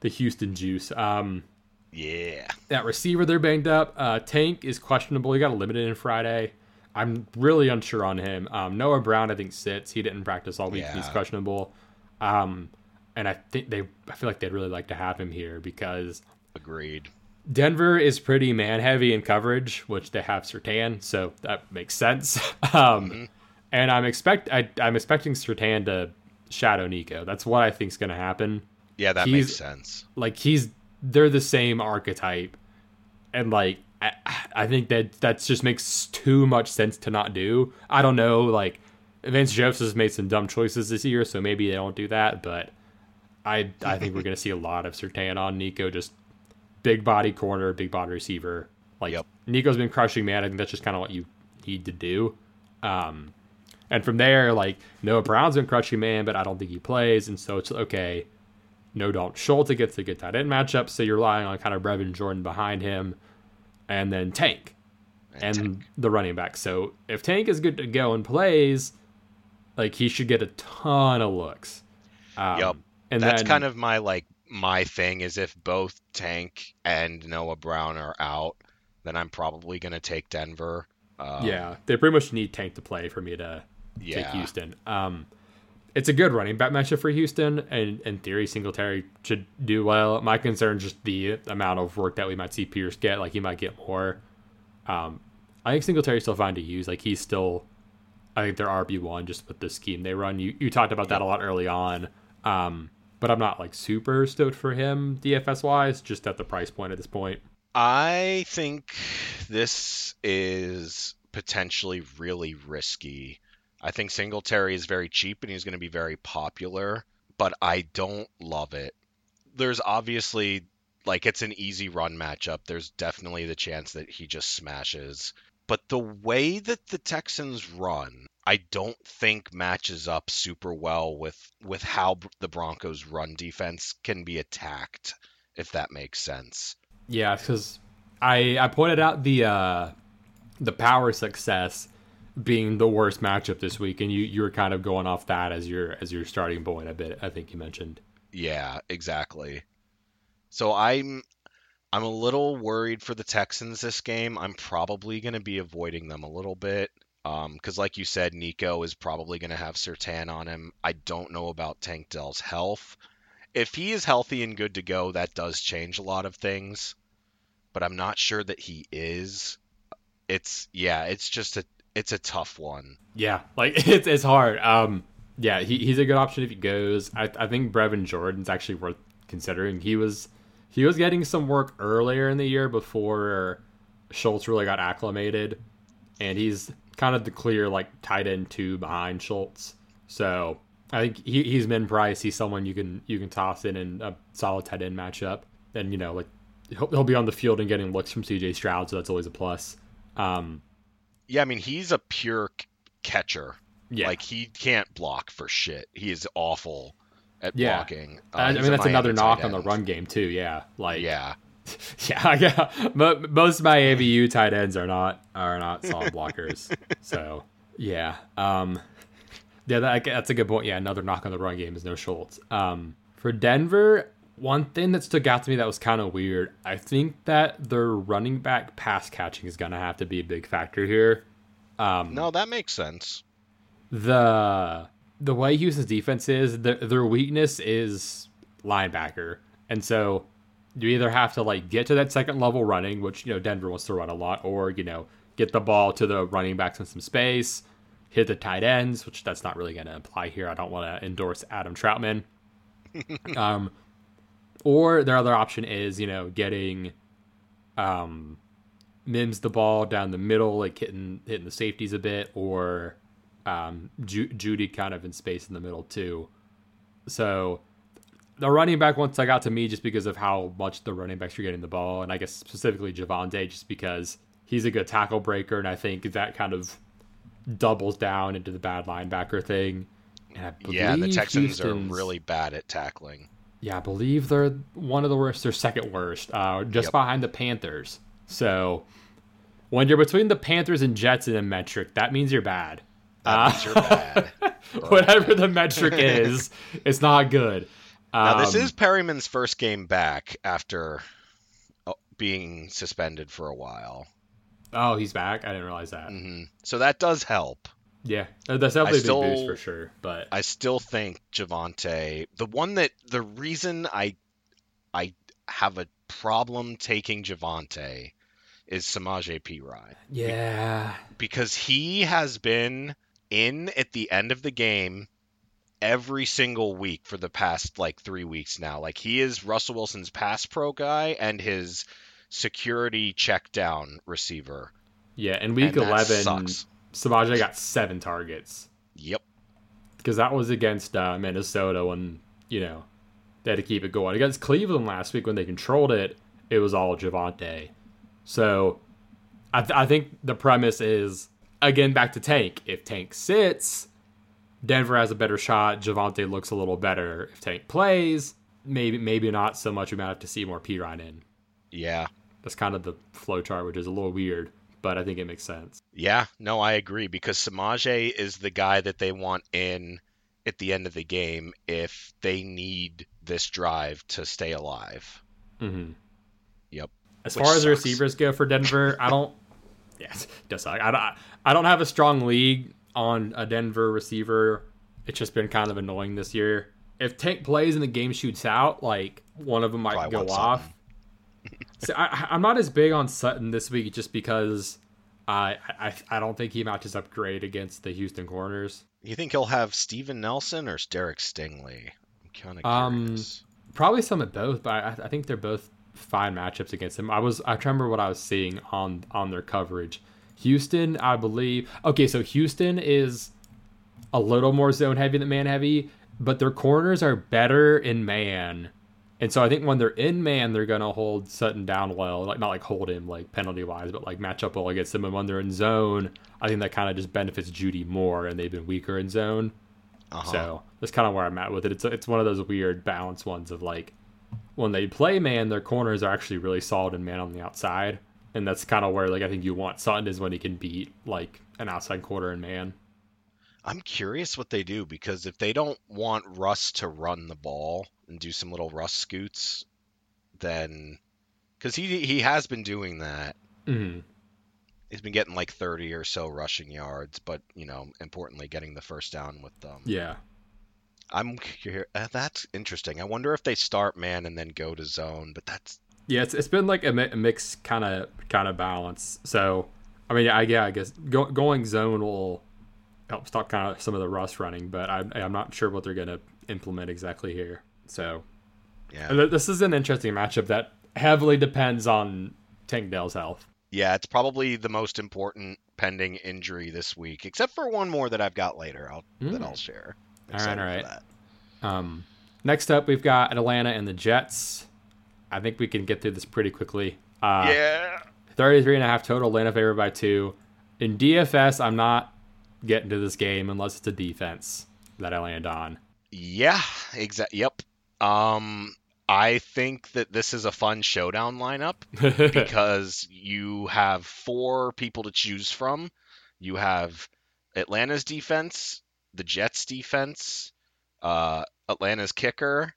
the Houston Juice. Um, yeah. That receiver, they're banged up. Uh, Tank is questionable. He got a limited in Friday. I'm really unsure on him. Um, Noah Brown, I think, sits. He didn't practice all week. Yeah. He's questionable. Um, and I think they, I feel like they'd really like to have him here because Agreed. Denver is pretty man heavy in coverage, which they have Surtain, so that makes sense. um, Mm-hmm. And I'm expect I, I'm expecting Surtain to shadow Nico. That's what I think is going to happen. Yeah, that He's- makes sense. Like he's they're the same archetype, and like I, I think that that just makes too much sense to not do. I don't know, like Vance Joseph's has made some dumb choices this year, so maybe they don't do that. But I I think we're gonna see a lot of Surtain on Nico, just big body corner, big body receiver. Like Yep. Nico's been crushing man. I think that's just kind of what you need to do. Um, and from there, like Noah Brown's been crushing man, but I don't think he plays, and so it's okay. No Dalton Schultz gets a good tight end matchup, so you're relying on kind of Brevin Jordan behind him, and then Tank and Tank. the running back. So if Tank is good to go and plays, like he should get a ton of looks. Um, Yup. And That's then, kind of my like my thing is if both Tank and Noah Brown are out, then I'm probably gonna take Denver. Um, yeah, they pretty much need Tank to play for me to take Houston. Um, it's a good running back matchup for Houston, and in theory, Singletary should do well. My concern is just the amount of work that we might see Pierce get. Like he might get more. Um, I think Singletary's still fine to use. Like he's still, I think they're RB one just with the scheme they run. You you talked about that a lot early on. Um, but I'm not like super stoked for him DFS wise, just at the price point at this point. I think this is potentially really risky. I think Singletary is very cheap and he's going to be very popular, but I don't love it. There's obviously like it's an easy run matchup. There's definitely the chance that he just smashes. But the way that the Texans run, I don't think matches up super well with with how the Broncos run defense can be attacked, if that makes sense. Yeah, because I I pointed out the uh, the power success being the worst matchup this week, and you you were kind of going off that as your as your starting point a bit. I think you mentioned. Yeah, exactly. So I'm I'm a little worried for the Texans this game. I'm probably going to be avoiding them a little bit. Um, because like you said, Nico is probably going to have Surtain on him. I don't know about Tank Dell's health. If he is healthy and good to go, that does change a lot of things. But I'm not sure that he is. It's yeah, it's just a it's a tough one. Yeah, like it's it's hard. Um, yeah, he, he's a good option if he goes. I I think Brevin Jordan's actually worth considering. He was he was getting some work earlier in the year before Schultz really got acclimated, and he's kind of the clear like tight end two behind Schultz. So I think he, he's min price. He's someone you can you can toss in in a solid tight end matchup, and you know like he'll, he'll be on the field and getting looks from CJ Stroud, so that's always a plus. Um, Yeah, I mean he's a pure c- catcher. yeah, Like he can't block for shit. He is awful at Yeah. blocking. Uh, I, I mean that's another knock tight on the run game too. Yeah, like Yeah, yeah, yeah. Mo- Most of my ABU tight ends are not are not solid blockers. so yeah, um, yeah, that, that's a good point. Yeah, another knock on the run game is no Schultz. Um, for Denver, one thing that stuck out to me that was kind of weird. I think that their running back pass catching is gonna have to be a big factor here. Um, no, that makes sense. the the way Houston's defense is, their, their weakness is linebacker, and so you either have to like get to that second level running, which you know Denver wants to run a lot, or you know get the ball to the running backs in some space, hit the tight ends, which that's not really going to apply here. I don't want to endorse Adam Trautman. um, or their other option is you know getting um Mims the ball down the middle, like hitting hitting the safeties a bit, or um, Ju- Jeudy kind of in space in the middle too. So the running back one stuck out to me just because of how much the running backs are getting the ball, and I guess specifically Javonte just because he's a good tackle breaker, and I think that kind of doubles down into the bad linebacker thing. yeah, the Texans Houston's, are really bad at tackling. Yeah, I believe they're one of the worst. They're second worst, uh, just yep. behind the Panthers. So when you're between the Panthers and Jets in a metric, that means you're bad. That means you're bad. Whatever the metric is, it's not good. Now, this um, is Perryman's first game back after uh, being suspended for a while. Oh, he's back. I didn't realize that. Mm-hmm. So that does help. Yeah, that's definitely still, a big boost for sure. But I still think Javonte, the one that the reason I I have a problem taking Javonte is Samaje Perine. Yeah. Because he has been in at the end of the game every single week for the past like three weeks now. Like he is Russell Wilson's pass pro guy and his security check down receiver. Yeah, in week and 11, Samaje got seven targets. Yep. Because that was against uh, Minnesota when, you know, they had to keep it going. Against Cleveland last week when they controlled it, it was all Javonte. So I, th- I think the premise is again back to Tank. If Tank sits, Denver has a better shot. Javonte looks a little better. If Tank plays, maybe maybe not so much. We might have to see more Perine in. Yeah, that's kind of the flow chart, which is a little weird, but I think it makes sense. Yeah, no, I agree because Samaje is the guy that they want in at the end of the game if they need this drive to stay alive. Mm-hmm. Yep. As far as the receivers go for Denver, I don't. Yes, yeah, does suck. I don't. I don't have a strong league on a Denver receiver. It's just been kind of annoying this year. If Tank plays and the game shoots out, like one of them might Probably go off. so I, I'm not as big on Sutton this week just because I, I I don't think he matches up great against the Houston corners. You think he'll have Steven Nelson or Derek Stingley? I'm kind of curious. Um, probably some of both, but I, I think they're both fine matchups against him. I was I remember what I was seeing on on their coverage. Houston, I believe. Okay, so Houston is a little more zone heavy than man heavy, but their corners are better in man. And so I think when they're in man, they're gonna hold Sutton down well, like not like hold him like penalty wise, but like match up well against him. And when they're in zone, I think that kind of just benefits Jeudy more, and they've been weaker in zone. Uh-huh. So that's kind of where I'm at with it. It's it's one of those weird balance ones of like when they play man, their corners are actually really solid and man on the outside. And that's kind of where like I think you want Sutton is when he can beat like an outside quarter and man. I'm curious what they do because if they don't want Russ to run the ball and do some little Russ scoots, then because he he has been doing that. Mm-hmm. He's been getting like 30 or so rushing yards, but you know, importantly, getting the first down with them. Yeah. I'm. Uh, that's interesting. I wonder if they start man and then go to zone, but that's yeah. It's, it's been like a, a mix kind of kind of balance. So I mean, I yeah, I guess go, going zone will help stop kind of some of the rust running, but I, I'm not sure what they're gonna implement exactly here. So yeah, this is an interesting matchup that heavily depends on Tank Dell's health. Yeah, it's probably the most important pending injury this week, except for one more that I've got later. I'll mm. that I'll share. All right, all right. Um, next up, we've got Atlanta and the Jets. I think we can get through this pretty quickly. Uh, yeah. 33 and a half total. Atlanta favored by two. In DFS, I'm not getting to this game unless it's a defense that I land on. Yeah, exactly. Yep. Um, I think that this is a fun showdown lineup because you have four people to choose from. You have Atlanta's defense, the Jets defense, uh, Atlanta's kicker,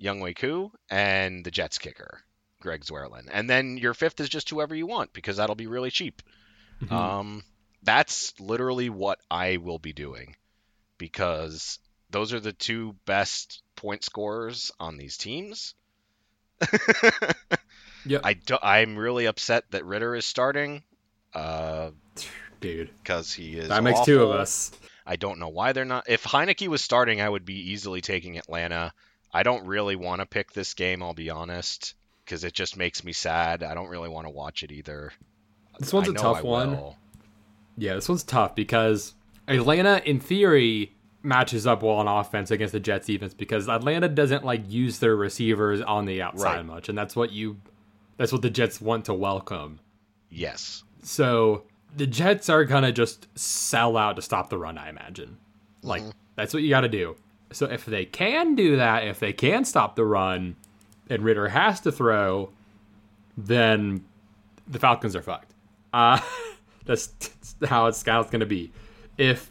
Younghoe Koo, and the Jets kicker, Greg Zuerlein. And then your fifth is just whoever you want because that'll be really cheap. Mm-hmm. Um, that's literally what I will be doing. because those are the two best point scorers on these teams. yeah, I do, I'm really upset that Ridder is starting. Uh, dude, because he is. That makes awful. two of us. I don't know why they're not. If Heinicke was starting, I would be easily taking Atlanta. I don't really want to pick this game. I'll be honest, because it just makes me sad. I don't really want to watch it either. This one's I a tough one. Yeah, this one's tough because Atlanta, in theory, matches up well on offense against the Jets defense because Atlanta doesn't like use their receivers on the outside Right. much, and that's what you, that's what the Jets want to welcome. Yes. So the Jets are gonna just sell out to stop the run. I imagine, like mm-hmm. that's what you got to do. So if they can do that, if they can stop the run, and Ridder has to throw, then the Falcons are fucked. Uh, that's, that's how it's how it's gonna be. If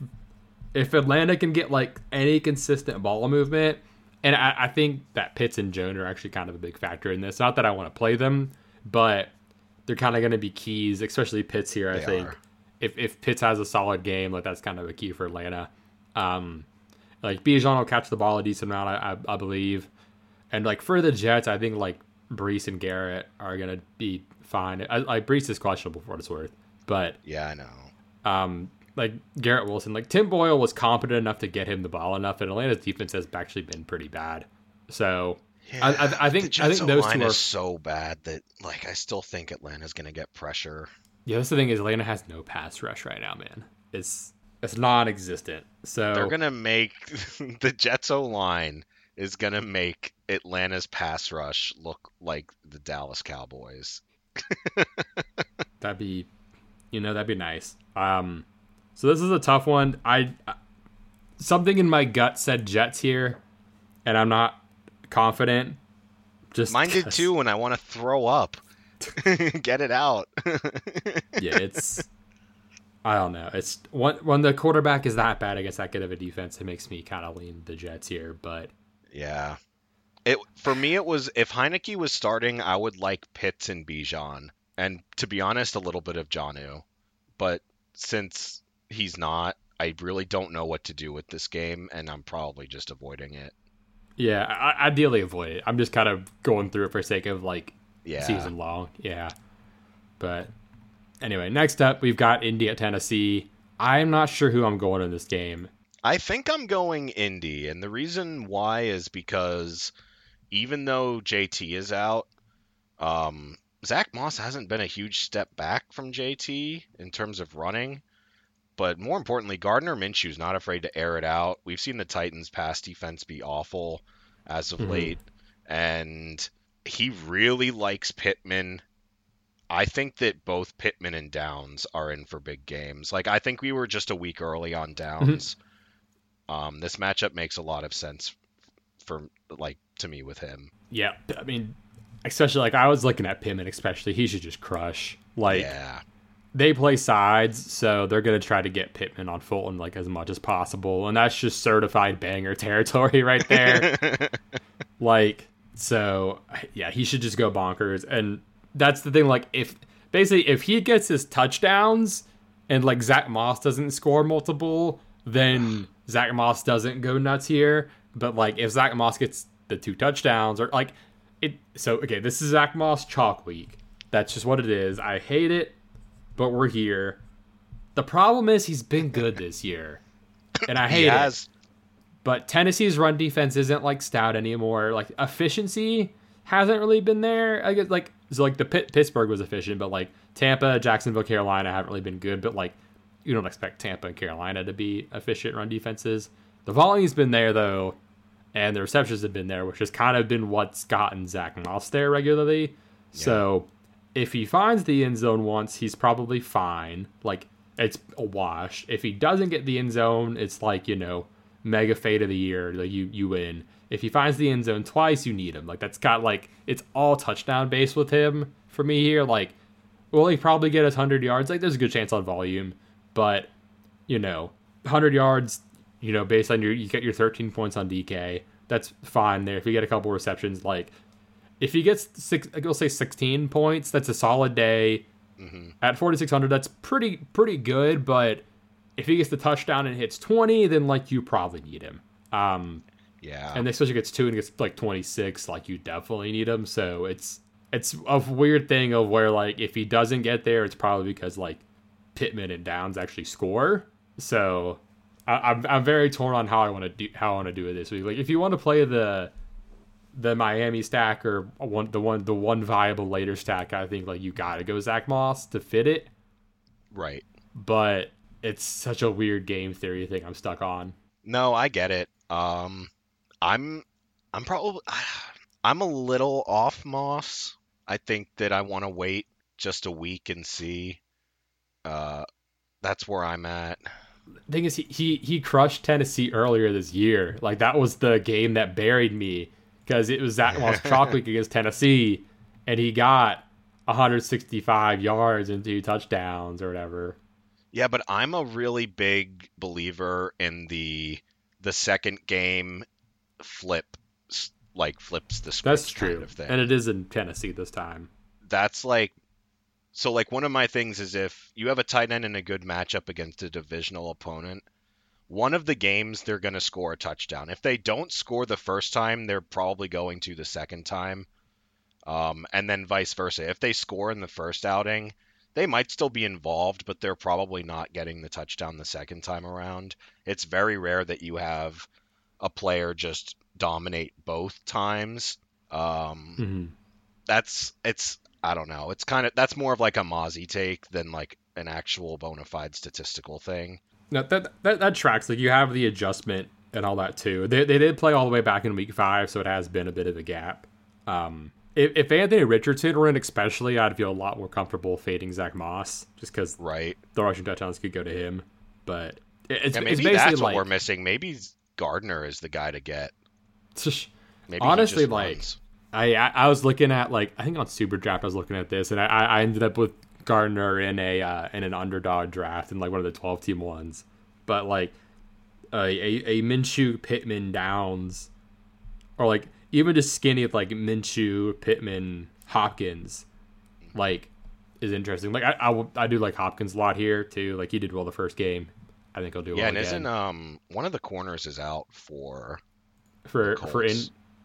if Atlanta can get like any consistent ball movement, and I, I think that Pitts and Jones are actually kind of a big factor in this. Not that I want to play them, but they're kind of going to be keys, especially Pitts here. I They think are. if if Pitts has a solid game, like that's kind of a key for Atlanta. Um, like Bijan will catch the ball a decent amount, I, I, I believe, and like for the Jets, I think like Breece and Garrett are going to be fine. I, like Breece is questionable for what it's worth, but Yeah, I know. um, like Garrett Wilson, like Tim Boyle was competent enough to get him the ball enough, and Atlanta's defense has actually been pretty bad. So I, I, I think I think those line two are. is so bad that like I still think Atlanta's gonna get pressure. Yeah, that's the thing is Atlanta has no pass rush right now, man. It's it's non-existent. So They're gonna make the Jets O line is gonna make Atlanta's pass rush look like the Dallas Cowboys. that'd be, you know, that'd be nice. Um, so this is a tough one. I something in my gut said Jets here, and I'm not confident. Just Mine did too, and I want to throw up. Get it out. yeah, it's. I don't know. It's when when the quarterback is that bad against that good of a defense, it makes me kind of lean the Jets here. But yeah. It for me it was if Heinicke was starting, I would like Pitts and Bijan. And to be honest, a little bit of Janu. But since he's not, I really don't know what to do with this game, and I'm probably just avoiding it. yeah, I, ideally avoid it. I'm just kind of going through it for sake of like Yeah. season long. Yeah. But anyway, next up we've got Indy at Tennessee. I'm not sure who I'm going in this game. I think I'm going Indy, and the reason why is because even though JT is out, um, Zach Moss hasn't been a huge step back from JT in terms of running. But more importantly, Gardner Minshew's not afraid to air it out. We've seen the Titans' pass defense be awful as of Mhm. late, and he really likes Pittman. I think that both Pittman and Downs are in for big games. Like I think we were just a week early on Downs. Um, this matchup makes a lot of sense for like to me with him. Yeah, I mean, especially like I was looking at Pittman, especially he should just crush. Like yeah, they play sides, so they're gonna try to get Pittman on Fulton like as much as possible, and that's just certified banger territory right there. like, so yeah, he should just go bonkers, and that's the thing. Like, if basically if he gets his touchdowns and like Zach Moss doesn't score multiple, then Zach Moss doesn't go nuts here. But like if Zach Moss gets the two touchdowns or like it, so okay, this is Zach Moss chalk week. That's just what it is. I hate it, but we're here. The problem is he's been good this year, and I hate he it. But Tennessee's run defense isn't like stout anymore. Like efficiency hasn't really been there. I guess like so like the Pitt, Pittsburgh was efficient, but like Tampa, Jacksonville, Carolina haven't really been good. But like you don't expect Tampa and Carolina to be efficient run defenses. The volume's been there though, and the receptions have been there, which has kind of been what's gotten Zach Moss there regularly. So if he finds the end zone once, he's probably fine. Like it's a wash. If he doesn't get the end zone, it's like you know mega fade of the year. Like you you win. If he finds the end zone twice, you need him. Like that's got like it's all touchdown based with him for me here. Like will he probably get us hundred yards? Like there's a good chance on volume, but you know hundred yards. You know based on your you get your 13 points on DK. That's fine there. If you get a couple receptions, like if he gets six, I'll say 16 points. That's a solid day. At 4600, that's pretty pretty good, but if he gets the touchdown and hits 20, then like you probably need him. Um, yeah. And especially gets two and gets like 26, like you definitely need him. So it's it's a weird thing of where like if he doesn't get there, it's probably because like Pittman and Downs actually score. So I, am I'm, I'm very torn on how I want to do how I want to do it this week. Like if you want to play the the Miami stack or one the one the one viable later stack, I think like you got to go Zach Moss to fit it. Right. But it's such a weird game theory thing I'm stuck on. No, I get it. Um, I'm I'm probably I'm a little off Moss. I think that I want to wait just a week and see. Uh, that's where I'm at. Thing is, he, he he crushed Tennessee earlier this year. Like that was the game that buried me because it was that Moss chalk week against Tennessee, and he got 165 yards and two touchdowns or whatever. Yeah, but I'm a really big believer in the the second game flip like flips the script That's true. kind of thing. And it is in Tennessee this time. That's like so like one of my things is if you have a tight end in a good matchup against a divisional opponent, one of the games they're going to score a touchdown. If they don't score the first time, they're probably going to the second time. Um, and then vice versa. If they score in the first outing, they might still be involved, but they're probably not getting the touchdown the second time around. It's very rare that you have a player just dominate both times. Um, mm-hmm. That's it's I don't know. It's kind of that's more of like a Mozzie take than like an actual bona fide statistical thing. No, that, that that tracks. Like you have the adjustment and all that too. They they did play all the way back in week five, so it has been a bit of a gap. Um, if, if Anthony Richardson were in, especially, I'd feel a lot more comfortable fading Zach Moss just because right the rushing touchdowns could go to him. But it's, yeah, maybe it's basically that's like, what we're missing. Maybe Gardner is the guy to get. Maybe honestly, like I, I was looking at like I think on Super Draft I was looking at this and I, I ended up with Gardner in a uh, in an underdog draft in like one of the twelve team ones, but like a a, a Minshew Pittman Downs, or like even just skinny with like Minshew Pittman Hopkins, like is interesting. Like I, I, I do like Hopkins a lot here too. Like he did well the first game. I think he'll do yeah, well. and again. isn't um one of the corners is out for for for in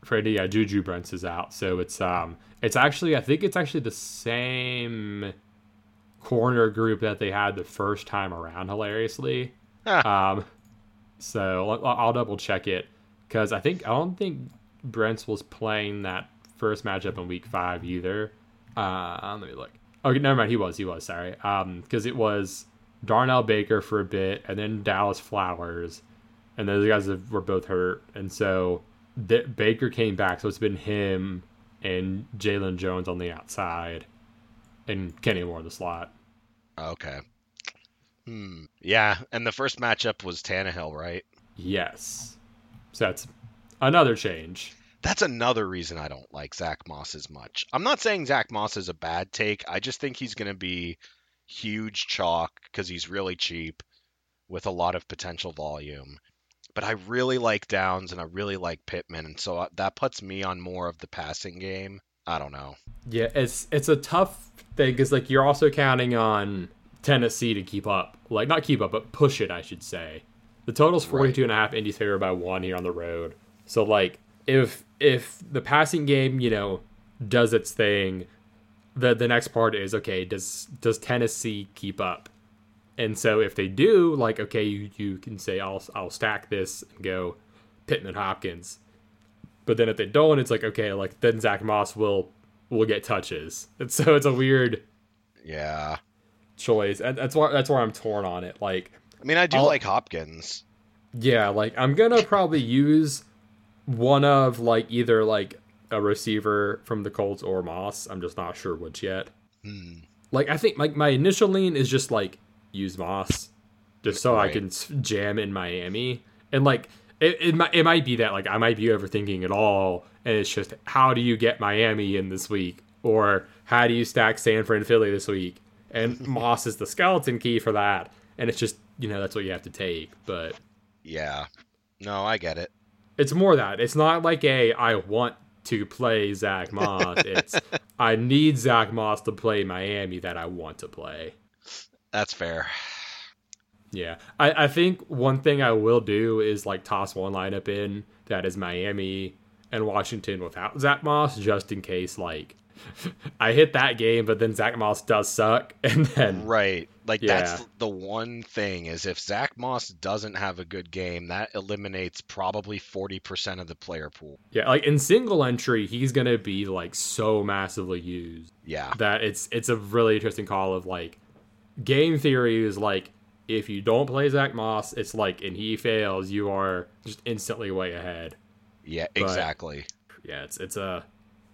for yeah Juju Brents is out, so it's um it's actually I think it's actually the same corner group that they had the first time around. Hilariously, um, so I'll, I'll double check it because I think I don't think Brents was playing that first matchup in week five either. Uh, let me look. Okay, never mind. He was. He was. Sorry. Um, because it was Darnell Baker for a bit, and then Dallas Flowers, and those guys were both hurt, and so the, Baker came back. So it's been him and Jaylon Jones on the outside, and Kenny Moore in the slot. Okay. Hmm. Yeah, and the first matchup was Tannehill, right? Yes. So that's another change. That's another reason I don't like Zach Moss as much. I'm not saying Zach Moss is a bad take. I just think he's going to be huge chalk because he's really cheap with a lot of potential volume. But I really like Downs and I really like Pittman, and so uh, that puts me on more of the passing game. I don't know. Yeah, it's it's a tough thing because like you're also counting on Tennessee to keep up, like not keep up, but push it, I should say. The total's 42 right. and a half. Indy's favored by one here on the road. So like if if the passing game, you know, does its thing, the the next part is okay, does does Tennessee keep up? And so if they do, like okay, you you can say I'll I'll stack this and go Pittman Hopkins. But then if they don't, it's like okay, like then Zach Moss will will get touches. And so it's a weird yeah choice. And that's why that's where I'm torn on it. Like I mean, I do I'll, like Hopkins. Yeah, like I'm gonna probably use one of like either like a receiver from the Colts or Moss. I'm just not sure which yet. Hmm. Like I think like my initial lean is just like use Moss, just so right. I can jam in Miami. And like it, it might it might be that like I might be overthinking it all, and it's just how do you get Miami in this week, or how do you stack San Fran and Philly this week? And Moss is the skeleton key for that, and it's just you know that's what you have to take. But yeah, no, I get it it's more that it's not like a I want to play Zach Moss. it's I need Zach Moss to play Miami that I want to play. That's fair. Yeah, I, I think one thing I will do is like toss one lineup in that is Miami and Washington without Zach Moss, just in case like I hit that game, but then Zach Moss does suck, and then right, like Yeah. that's the one thing is if Zach Moss doesn't have a good game, that eliminates probably forty percent of the player pool. yeah, like in single entry, he's gonna be like so massively used Yeah, that it's it's a really interesting call of like game theory is like if you don't play Zach Moss, it's like and he fails, you are just instantly way ahead. yeah, But- exactly. yeah, it's it's a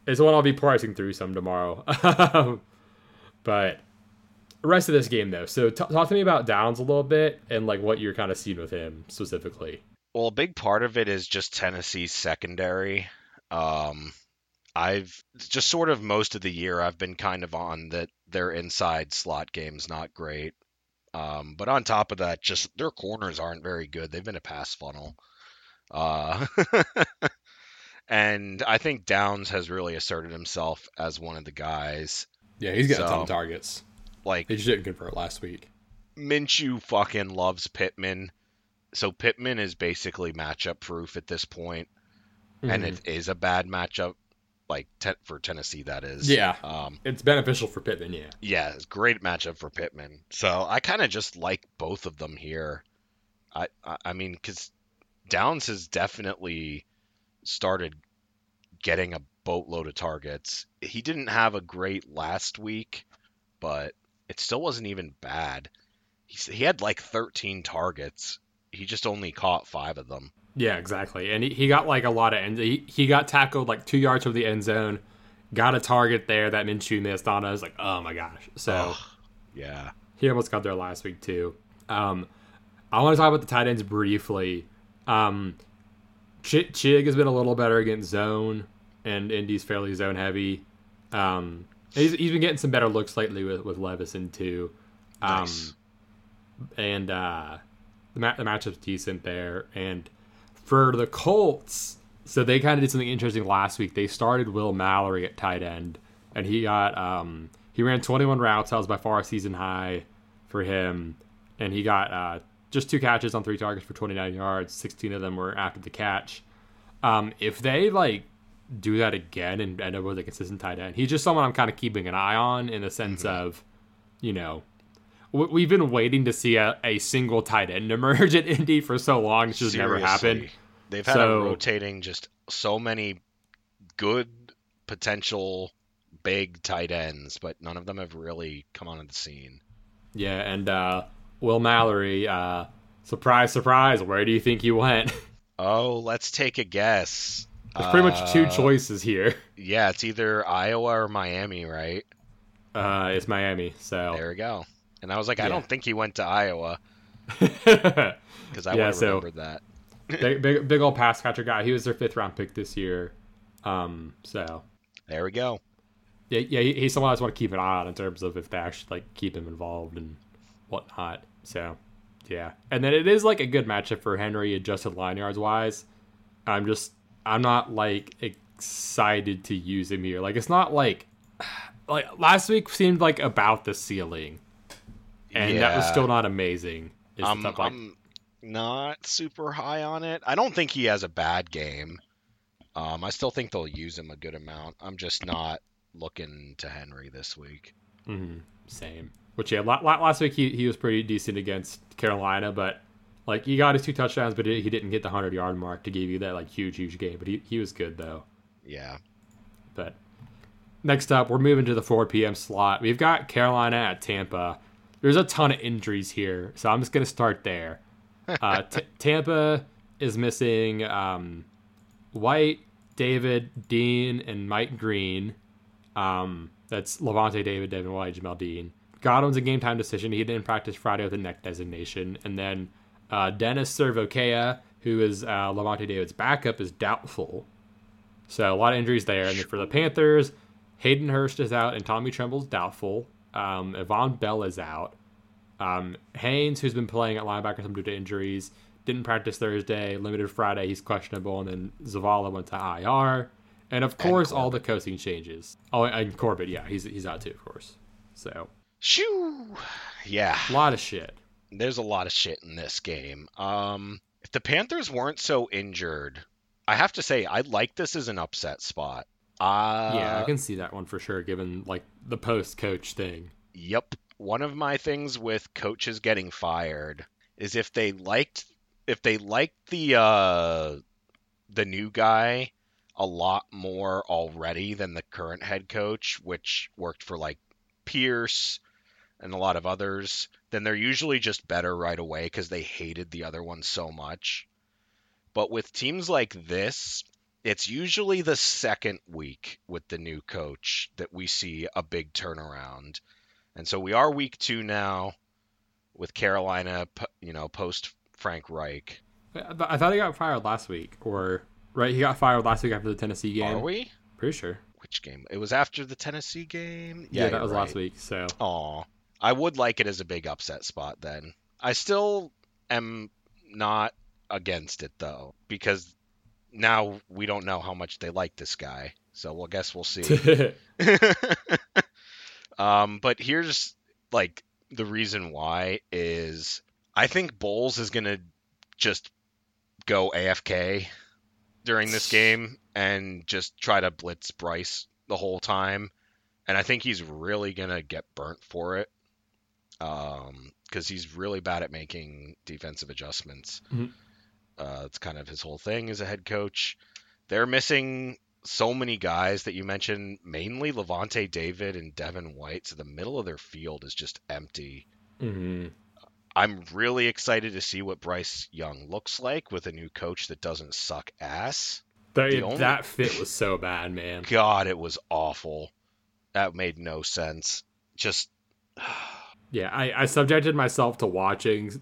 it's one I'll be pricing through some tomorrow. but rest of this game though, so t- talk to me about Downs a little bit and like what you're kind of seeing with him specifically. Well, a big part of it is just Tennessee's secondary. Um, I've just sort of most of the year I've been kind of on that their inside slot game's not great. Um, but on top of that, just their corners aren't very good. They've been a pass funnel. Uh, and I think Downs has really asserted himself as one of the guys. Yeah, he's a ton of targets. Like He just didn't convert last week. Minshew fucking loves Pittman. So Pittman is basically matchup proof at this point. and Mhm. it is a bad matchup, like te- for Tennessee. That is, Yeah. um, it's beneficial for Pittman. Yeah, yeah, it's a great matchup for Pittman. So I kind of just like both of them here. I, I, I mean, because Downs has definitely started getting a boatload of targets. He didn't have a great last week, but it still wasn't even bad. He, he had like 13 targets. He just only caught five of them. yeah, exactly. And he, he got like a lot of end. He, he got tackled like two yards from the end zone. Got a target there that Minshew missed on. I was like, oh my gosh. So. Ugh, yeah. He almost got there last week too. Um, I want to talk about the tight ends briefly. Um, Ch- Chig has been a little better against zone, and Indy's fairly zone heavy. Um, he's, he's been getting some better looks lately with with Levison too. Um, Nice. and uh, the, ma- the matchup's decent there. And for the Colts, so they kind of did something interesting last week. They started Will Mallory at tight end, and he got um, he ran 21 routes. That was by far a season high for him, and he got uh, just two catches on three targets for 29 yards. 16 of them were after the catch. Um, if they like do that again and end up with a consistent tight end, he's just someone I'm kind of keeping an eye on in the sense of, you know, we- we've been waiting to see a, a single tight end emerge at Indy for so long. It's just never happened. They've had So- a rotating just so many good potential big tight ends, but none of them have really come onto the scene. Yeah, and uh, Will Mallory, uh, surprise, surprise, where do you think he went? Oh, let's take a guess. There's pretty much two Uh, choices here. Yeah, it's either Iowa or Miami, right? Uh, it's Miami, so There we go. And I was like, I Yeah. don't think he went to Iowa because I Yeah, would so- remembered that. big, big old pass catcher guy. He was their fifth round pick this year. Um, so There we go. yeah, yeah, he- he's someone I just want to keep an eye on in terms of if they actually like keep him involved and whatnot. So yeah, and then it is like a good matchup for Henry adjusted line yards wise. I'm just I'm not like excited to use him here. Like it's not like like last week seemed like about the ceiling, and that was still not amazing. is I'm, stuff, like- I'm not super high on it. I don't think he has a bad game. Um, I still think they'll use him a good amount. I'm just not looking to Henry this week. Mm-hmm. same. Which yeah, la- la- last week he, he was pretty decent against Carolina, but like he got his two touchdowns, but he didn't hit the hundred yard mark to give you that like huge huge game. But he he was good though. Yeah. But next up, we're moving to the 4 p.m. slot. We've got Carolina at Tampa. There's a ton of injuries here, so I'm just gonna start there. Uh, T- Tampa is missing um, White, David, Dean, and Mike Green. Um, that's Lavonte David, Devin White, Jamel Dean. Godwin's a game time decision. He didn't practice Friday with a neck designation. And then uh, Dennis SirVocea, who is uh, Lavonte David's backup, is doubtful. So a lot of injuries there. And then for the Panthers, Hayden Hurst is out and Tommy Tremble's doubtful. Um, Vonn Bell is out. Um, Haynes, who's been playing at linebacker some due to injuries, didn't practice Thursday, limited Friday, he's questionable, and then Zavala went to IR. And of course, all the coaching changes. Oh, and Corbett, yeah, he's he's out too, of course. So Shoo. Yeah. a lot of shit. there's a lot of shit in this game. Um, if the Panthers weren't so injured, I have to say I like this as an upset spot. Uh, yeah, I can see that one for sure, given like the post coach thing. Yep. One of my things with coaches getting fired is if they liked if they liked the uh the new guy a lot more already than the current head coach, which worked for like Pierce and a lot of others, then they're usually just better right away because they hated the other one so much. But with teams like this, it's usually the second week with the new coach that we see a big turnaround. And so we are week two now with Carolina, you know, post Frank Reich. I thought he got fired last week, or right? He got fired last week after the Tennessee game. Are we? Pretty sure. Which game? It was after the Tennessee game. Yeah, yeah that was right. last week. So. Aw, I would like it as a big upset spot. Then I still am not against it though, because now we don't know how much they like this guy. So we'll guess we'll see. um, but here's like the reason why is I think Bowles is gonna just go AFK during this game and just try to blitz Bryce the whole time, and I think he's really gonna get burnt for it. Um, because he's really bad at making defensive adjustments. Mm-hmm. Uh, it's kind of his whole thing as a head coach. They're missing so many guys that you mentioned, mainly Lavonte David and Devin White. So the middle of their field is just empty. Mm-hmm. I'm really excited to see what Bryce Young looks like with a new coach that doesn't suck ass. Only... That fit was so bad, man. God, it was awful. That made no sense. Just. yeah, I, I subjected myself to watching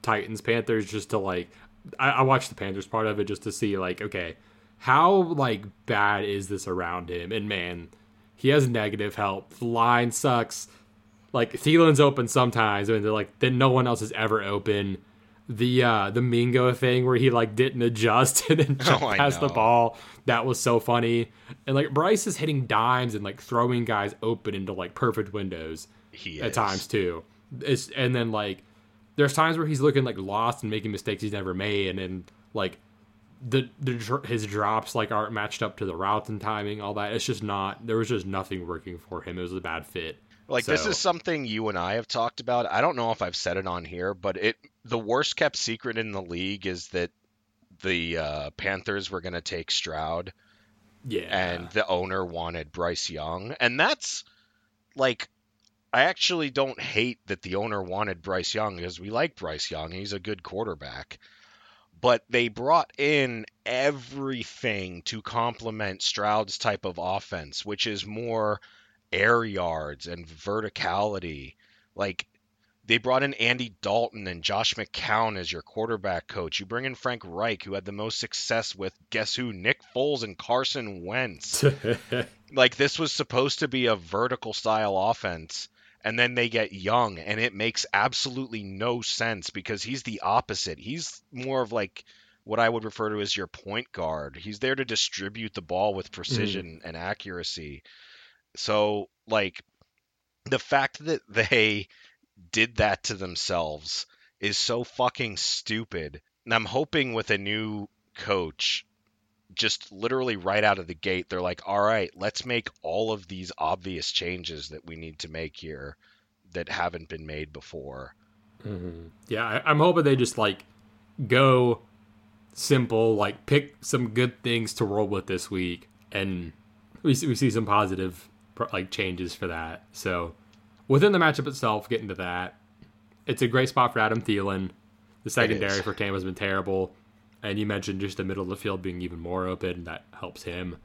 Titans Panthers just to like I, I watched the Panthers part of it just to see like, okay, how like bad is this around him? And man, he has negative help. The line sucks. Like Thielen's open sometimes, and they're like then no one else is ever open. The uh the Mingo thing where he like didn't adjust and then jumped oh, past the ball. That was so funny. And like Bryce is hitting dimes and like throwing guys open into like perfect windows he at times too. It's and then like there's times where he's looking like lost and making mistakes he's never made, and then like the, the his drops like aren't matched up to the routes and timing, all that. It's just not. There was just nothing working for him. It was a bad fit. Like so. this is something you and I have talked about. I don't know if I've said it on here, but it the worst kept secret in the league is that the uh, Panthers were going to take Stroud. Yeah. And the owner wanted Bryce Young, and that's like I actually don't hate that the owner wanted Bryce Young because we like Bryce Young. He's a good quarterback. But they brought in everything to complement Stroud's type of offense, which is more air yards and verticality. Like they brought in Andy Dalton and Josh McCown as your quarterback coach. You bring in Frank Reich, who had the most success with guess who? Nick Foles and Carson Wentz. like this was supposed to be a vertical style offense and then they get young and it makes absolutely no sense because he's the opposite. He's more of like what i would refer to as your point guard. He's there to distribute the ball with precision mm. and accuracy. So like the fact that they did that to themselves is so fucking stupid. And i'm hoping with a new coach just literally right out of the gate, they're like, all right, let's make all of these obvious changes that we need to make here that haven't been made before. Mm-hmm. Yeah, I, I'm hoping they just like go simple, like pick some good things to roll with this week, and we see, we see some positive like changes for that. So within the matchup itself, getting to that, it's a great spot for Adam Thielen. The secondary for Tampa has been terrible. And you mentioned just the middle of the field being even more open. That helps him.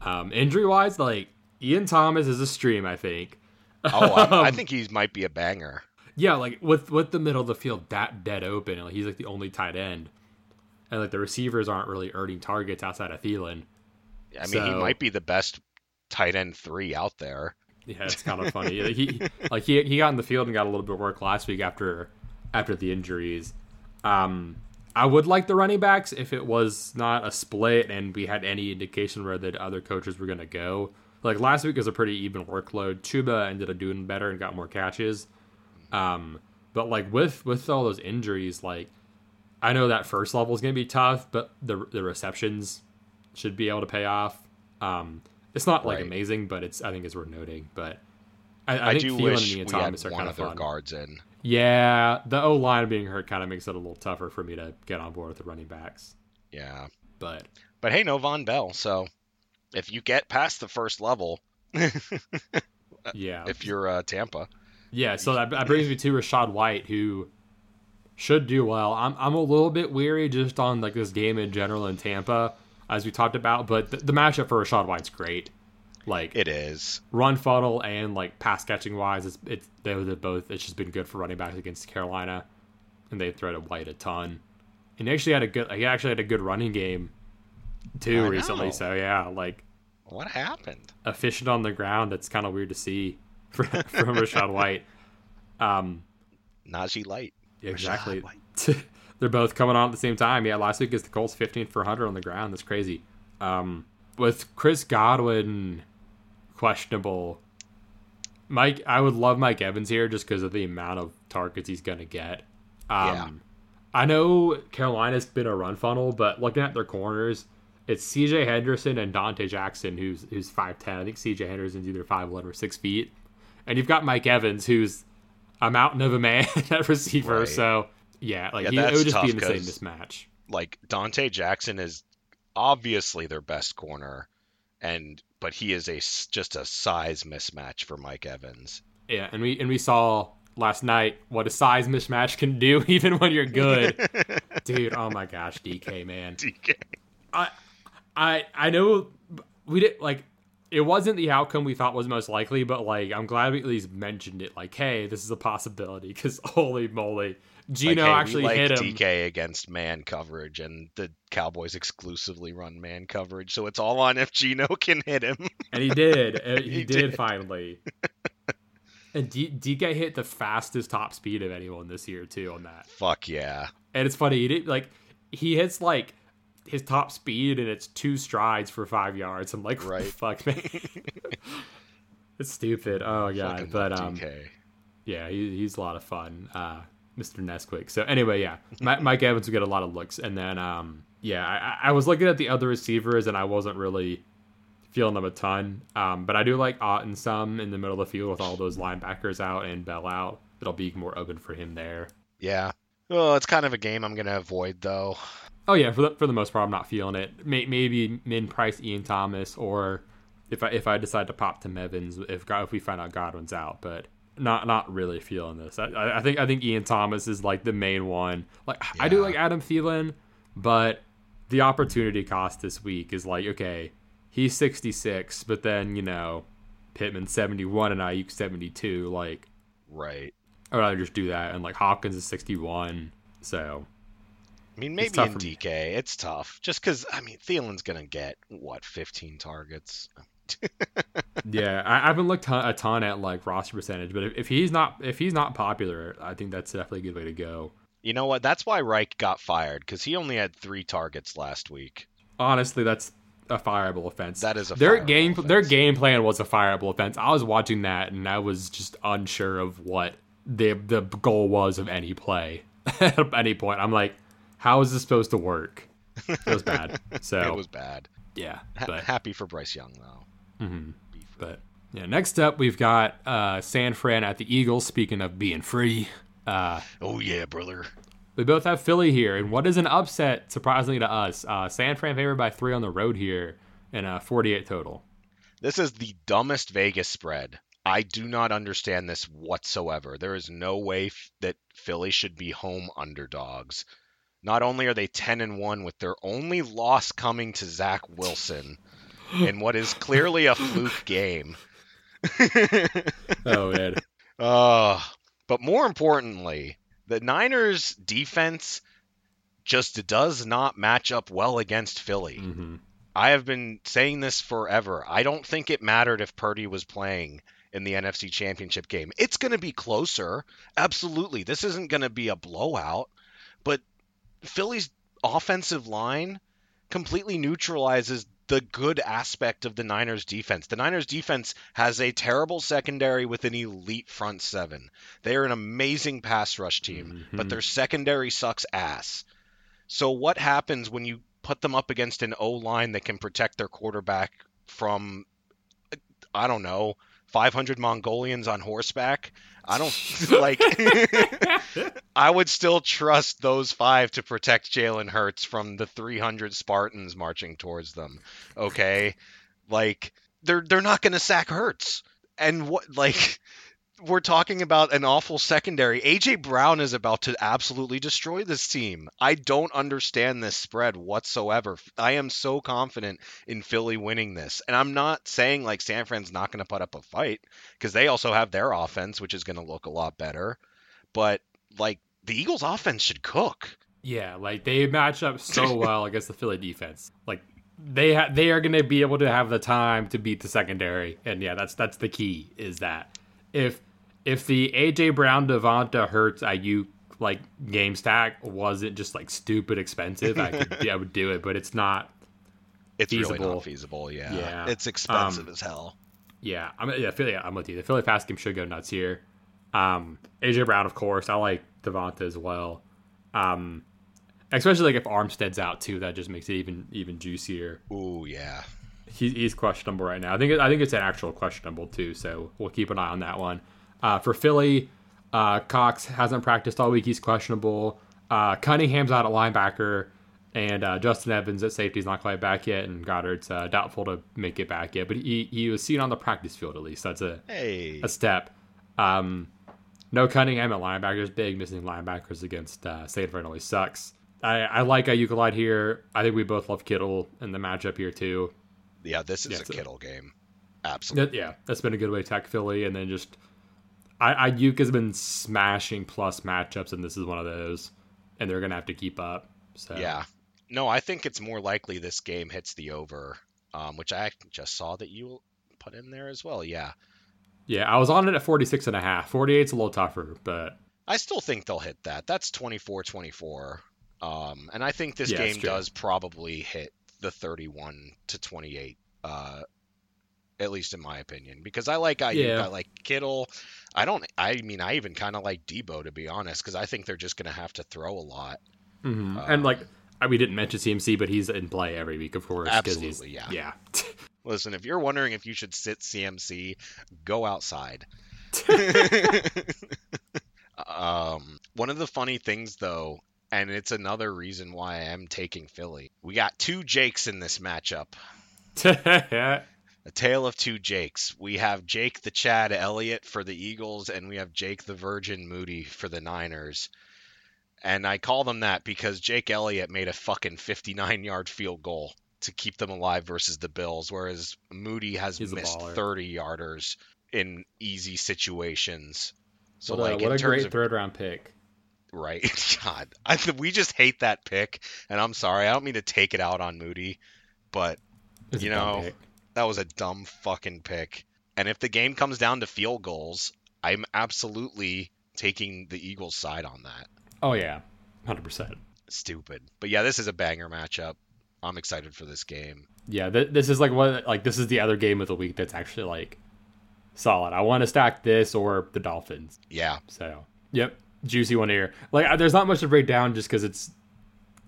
Um, injury wise, like Ian Thomas is a stream, I think. Oh, I, I think he might be a banger. Yeah, like with with the middle of the field that dead open, like he's like the only tight end, and like the receivers aren't really earning targets outside of Thielen. I mean, so, he might be the best tight end three out there. Yeah, it's kind of funny. like he like he he got in the field and got a little bit of work last week after after the injuries. Um, I would like the running backs if it was not a split and we had any indication where the other coaches were going to go. Like last week was a pretty even workload. Chuba ended up doing better and got more catches. Um, But like with with all those injuries, like I know that first level is going to be tough, but the the receptions should be able to pay off. Um, it's not like Right. amazing, but it's I think it's worth noting. But I, I, I, think do wish we had are one of of their fun. guards in. Yeah, the O line being hurt kind of makes it a little tougher for me to get on board with the running backs. Yeah. But But hey, no Vonn Bell. So if you get past the first level, yeah, if you're uh, Tampa, Yeah, so that, that brings me to Rachaad White, who should do well. I'm I'm a little bit weary just on like this game in general in Tampa, as we talked about. But the, the matchup for Rachaad White's great. Like it is. run funnel and like pass catching wise, it's it's they're both. It's just been good for running backs against Carolina, and they threw to White a ton. And he actually had a good. He actually had a good running game too I recently. know. So yeah, like What happened? efficient on the ground. It's kind of weird to see from, from Rachaad White. Um, Najee Light. Exactly. They're both coming on at the same time. Yeah, last week is the Colts 15 for 100 on the ground. That's crazy. Um, with Chris Godwin questionable, Mike, I would love Mike Evans here just because of the amount of targets he's going to get. Um, Yeah. I know Carolina's been a run funnel, but looking at their corners, it's C.J. Henderson and Donte Jackson, who's who's five ten. I think C.J. Henderson's either five eleven or six feet, and you've got Mike Evans, who's a mountain of a man at receiver. Right. So yeah, like Yeah, he, it would just be the same mismatch. Like Donte Jackson is obviously their best corner, and but he is a just a size mismatch for Mike Evans. Yeah, and we and we saw last night what a size mismatch can do, even when you're good, dude. Oh my gosh, DK man. DK. I I I know we did like it wasn't the outcome we thought was most likely, but like I'm glad we at least mentioned it. Like, hey, this is a possibility because holy moly, Gino like, hey, actually like hit him. DK against man coverage, and the Cowboys exclusively run man coverage, so it's all on if Gino can hit him. And he did. Uh, he, He did, did. finally. and D- DK hit the fastest top speed of anyone this year too on that. Fuck yeah. And it's funny, he did like he hits like his top speed and it's two strides for five yards. I'm like, Right. fuck man. it's stupid. Oh god. Fucking But um DK. yeah, he, he's a lot of fun. Uh Mr. Nesquik. So anyway, yeah, Mike Evans will get a lot of looks, and then um, yeah, I, I was looking at the other receivers, and I wasn't really feeling them a ton. Um, but I do like Otton some in the middle of the field with all those linebackers out and Bell out. It'll be more open for him there. Yeah. Well, it's kind of a game I'm gonna avoid though. Oh yeah, for the, for the most part, I'm not feeling it. May, maybe min price Ian Thomas, or if I if I decide to pop to Evans, if God, if we find out Godwin's out, but not not really feeling this. I, I think I think Ian Thomas is like the main one. Like I do like Adam Thielen, but the opportunity cost this week is like okay, he's 66, but then you know Pittman 71 and Aiyuk 72. Like Right. I'd rather just do that, and like Hopkins is 61. So I mean, maybe in for me. DK, it's tough. Just because, I mean, Thielen's gonna get what 15 targets. Yeah, I, I haven't looked a ton at like roster percentage, but if, if he's not if he's not popular, I think that's definitely a good way to go. You know what? That's why Reich got fired because he only had three targets last week. Honestly, that's a fireable offense. That is a their fireable game offense. their game plan was a fireable offense. I was watching that and I was just unsure of what the the goal was of any play at any point. I'm like, how is this supposed to work? It was bad. So It was bad. yeah, but happy for Bryce Young though. mhm. But yeah, next up we've got uh, San Fran at the Eagles. Speaking of being free, uh, oh yeah, brother. we both have Philly here, and what is an upset surprisingly to us? Uh, San Fran favored by three on the road here, and uh, 48 total. This is the dumbest Vegas spread. I do not understand this whatsoever. There is no way f- that Philly should be home underdogs. Not only are they 10 and 1 with their only loss coming to Zach Wilson in what is clearly a fluke game. Oh man, Uh, but more importantly, the Niners defense just does not match up well against Philly. hmm I have been saying this forever. I don't think it mattered if Purdy was playing in the NFC Championship game. It's going to be closer. Absolutely. This isn't going to be a blowout, but Philly's offensive line completely neutralizes the good aspect of the Niners defense. The Niners defense has a terrible secondary with an elite front seven. They are an amazing pass rush team, mm-hmm. but their secondary sucks ass. So what happens when you put them up against an O line that can protect their quarterback from I don't know, 500 Mongolians on horseback? I don't like. I would still trust those five to protect Jalen Hurts from the 300 Spartans marching towards them. Okay, like they're they're not going to sack Hurts, and what like we're talking about an awful secondary. AJ Brown is about to absolutely destroy this team. I don't understand this spread whatsoever. I am so confident in Philly winning this. And I'm not saying like San Fran's not going to put up a fight because they also have their offense, which is going to look a lot better. But like the Eagles' offense should cook. Yeah, like they match up so well against the Philly defense. Like they ha- they are going to be able to have the time to beat the secondary, and yeah, that's that's the key. Is that if if the AJ Brown Devonta Hurts Aiyuk like game stack wasn't just like stupid expensive, I could yeah, I would do it, but it's not. It's feasible. really not feasible. Yeah, yeah. it's expensive um, as hell. Yeah, I'm yeah, Philly, I'm with you. The Philly fast game should go nuts here. Um, AJ Brown, of course. I like Devonta as well. Um, especially like if Armstead's out too, that just makes it even even juicier. Ooh, yeah. He, he's questionable right now. I think I think it's an actual questionable too, so we'll keep an eye on that one. Uh, for Philly, uh, Cox hasn't practiced all week. He's questionable. Uh, Cunningham's out at linebacker, and uh, Justin Evans at safety is not quite back yet, and Goddard's uh, doubtful to make it back yet. But he, he was seen on the practice field at least. That's a hey. a step. Um, no Cunningham at linebackers. Big missing linebackers against uh, San Fran always sucks. I, I like Aiyuk here. I think we both love Kittle in the matchup here too. Yeah, this is yeah, a Kittle game. Absolutely. Yeah, that's been a good way to attack Philly, and then just I, Aiyuk has been smashing plus matchups, and this is one of those, and they're gonna have to keep up. So yeah, no, I think it's more likely this game hits the over, um, which I just saw that you put in there as well. Yeah, yeah, I was on it at 46 and a half. 48's a little tougher, but I still think they'll hit that. That's 24-24. Um, and I think this yeah, game does probably hit the 31 to 28 uh, at least in my opinion, because I like I, yeah. I like Kittle. I don't. I mean, I even kind of like Deebo to be honest, because I think they're just going to have to throw a lot. Mm-hmm. Um, and like we didn't mention CMC, but he's in play every week, of course. Absolutely, yeah. Yeah. Listen, if you're wondering if you should sit CMC, go outside. um, one of the funny things, though, and it's another reason why I am taking Philly. We got two Jakes in this matchup. a tale of two Jakes. We have Jake the Chad Elliott for the Eagles, and we have Jake the Virgin Moody for the Niners. And I call them that because Jake Elliott made a fucking 59 yard field goal to keep them alive versus the Bills, whereas Moody has He's missed 30 yarders in easy situations. So, what a, like, what a great of, third round pick. Right. God. I, we just hate that pick. And I'm sorry. I don't mean to take it out on Moody, but, it's you know. Pick that was a dumb fucking pick. And if the game comes down to field goals, I'm absolutely taking the Eagles' side on that. Oh yeah, hundred percent. Stupid, but yeah, this is a banger matchup. I'm excited for this game. Yeah, th- this is like what like this is the other game of the week that's actually like solid. I want to stack this or the Dolphins. Yeah. So yep, juicy one here. Like there's not much to break down just because it's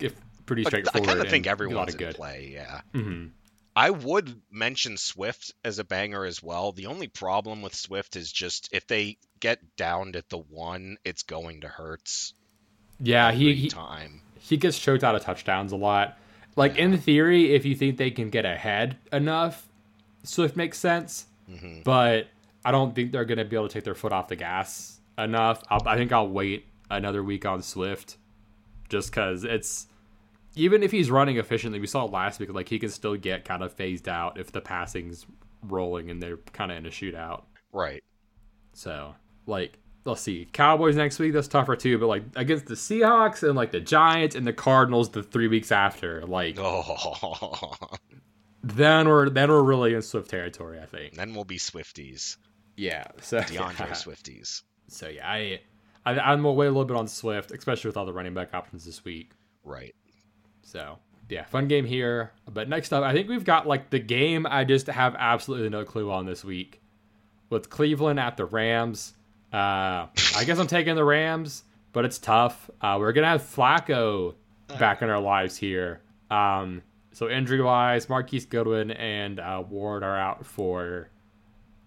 if pretty straightforward. I kind of think everyone's in good. play. Yeah. Mm-hmm. I would mention Swift as a banger as well. The only problem with Swift is just if they get down at the one, it's going to Hurts. Yeah, he, he time he gets choked out of touchdowns a lot. Like yeah. in theory, if you think they can get ahead enough, Swift makes sense. Mm-hmm. But I don't think they're going to be able to take their foot off the gas enough. I'll, I think I'll wait another week on Swift, just because it's even if he's running efficiently, we saw last week, like he can still get kind of phased out if the passing's rolling and they're kind of in a shootout. Right. So, like, let's see, Cowboys next week. That's tougher too. But like against the Seahawks and like the Giants and the Cardinals, the three weeks after, like, oh. then we're then we're really in Swift territory. I think. Then we'll be Swifties. Yeah. So DeAndre yeah. Swifties. So yeah, I, I I'm wait a little bit on Swift, especially with all the running back options this week. Right. So yeah, fun game here. But next up, I think we've got like the game I just have absolutely no clue on this week with Cleveland at the Rams. Uh, I guess I'm taking the Rams, but it's tough. Uh, we're gonna have Flacco back in our lives here. Um, so injury wise, Marquise Goodwin and uh, Ward are out for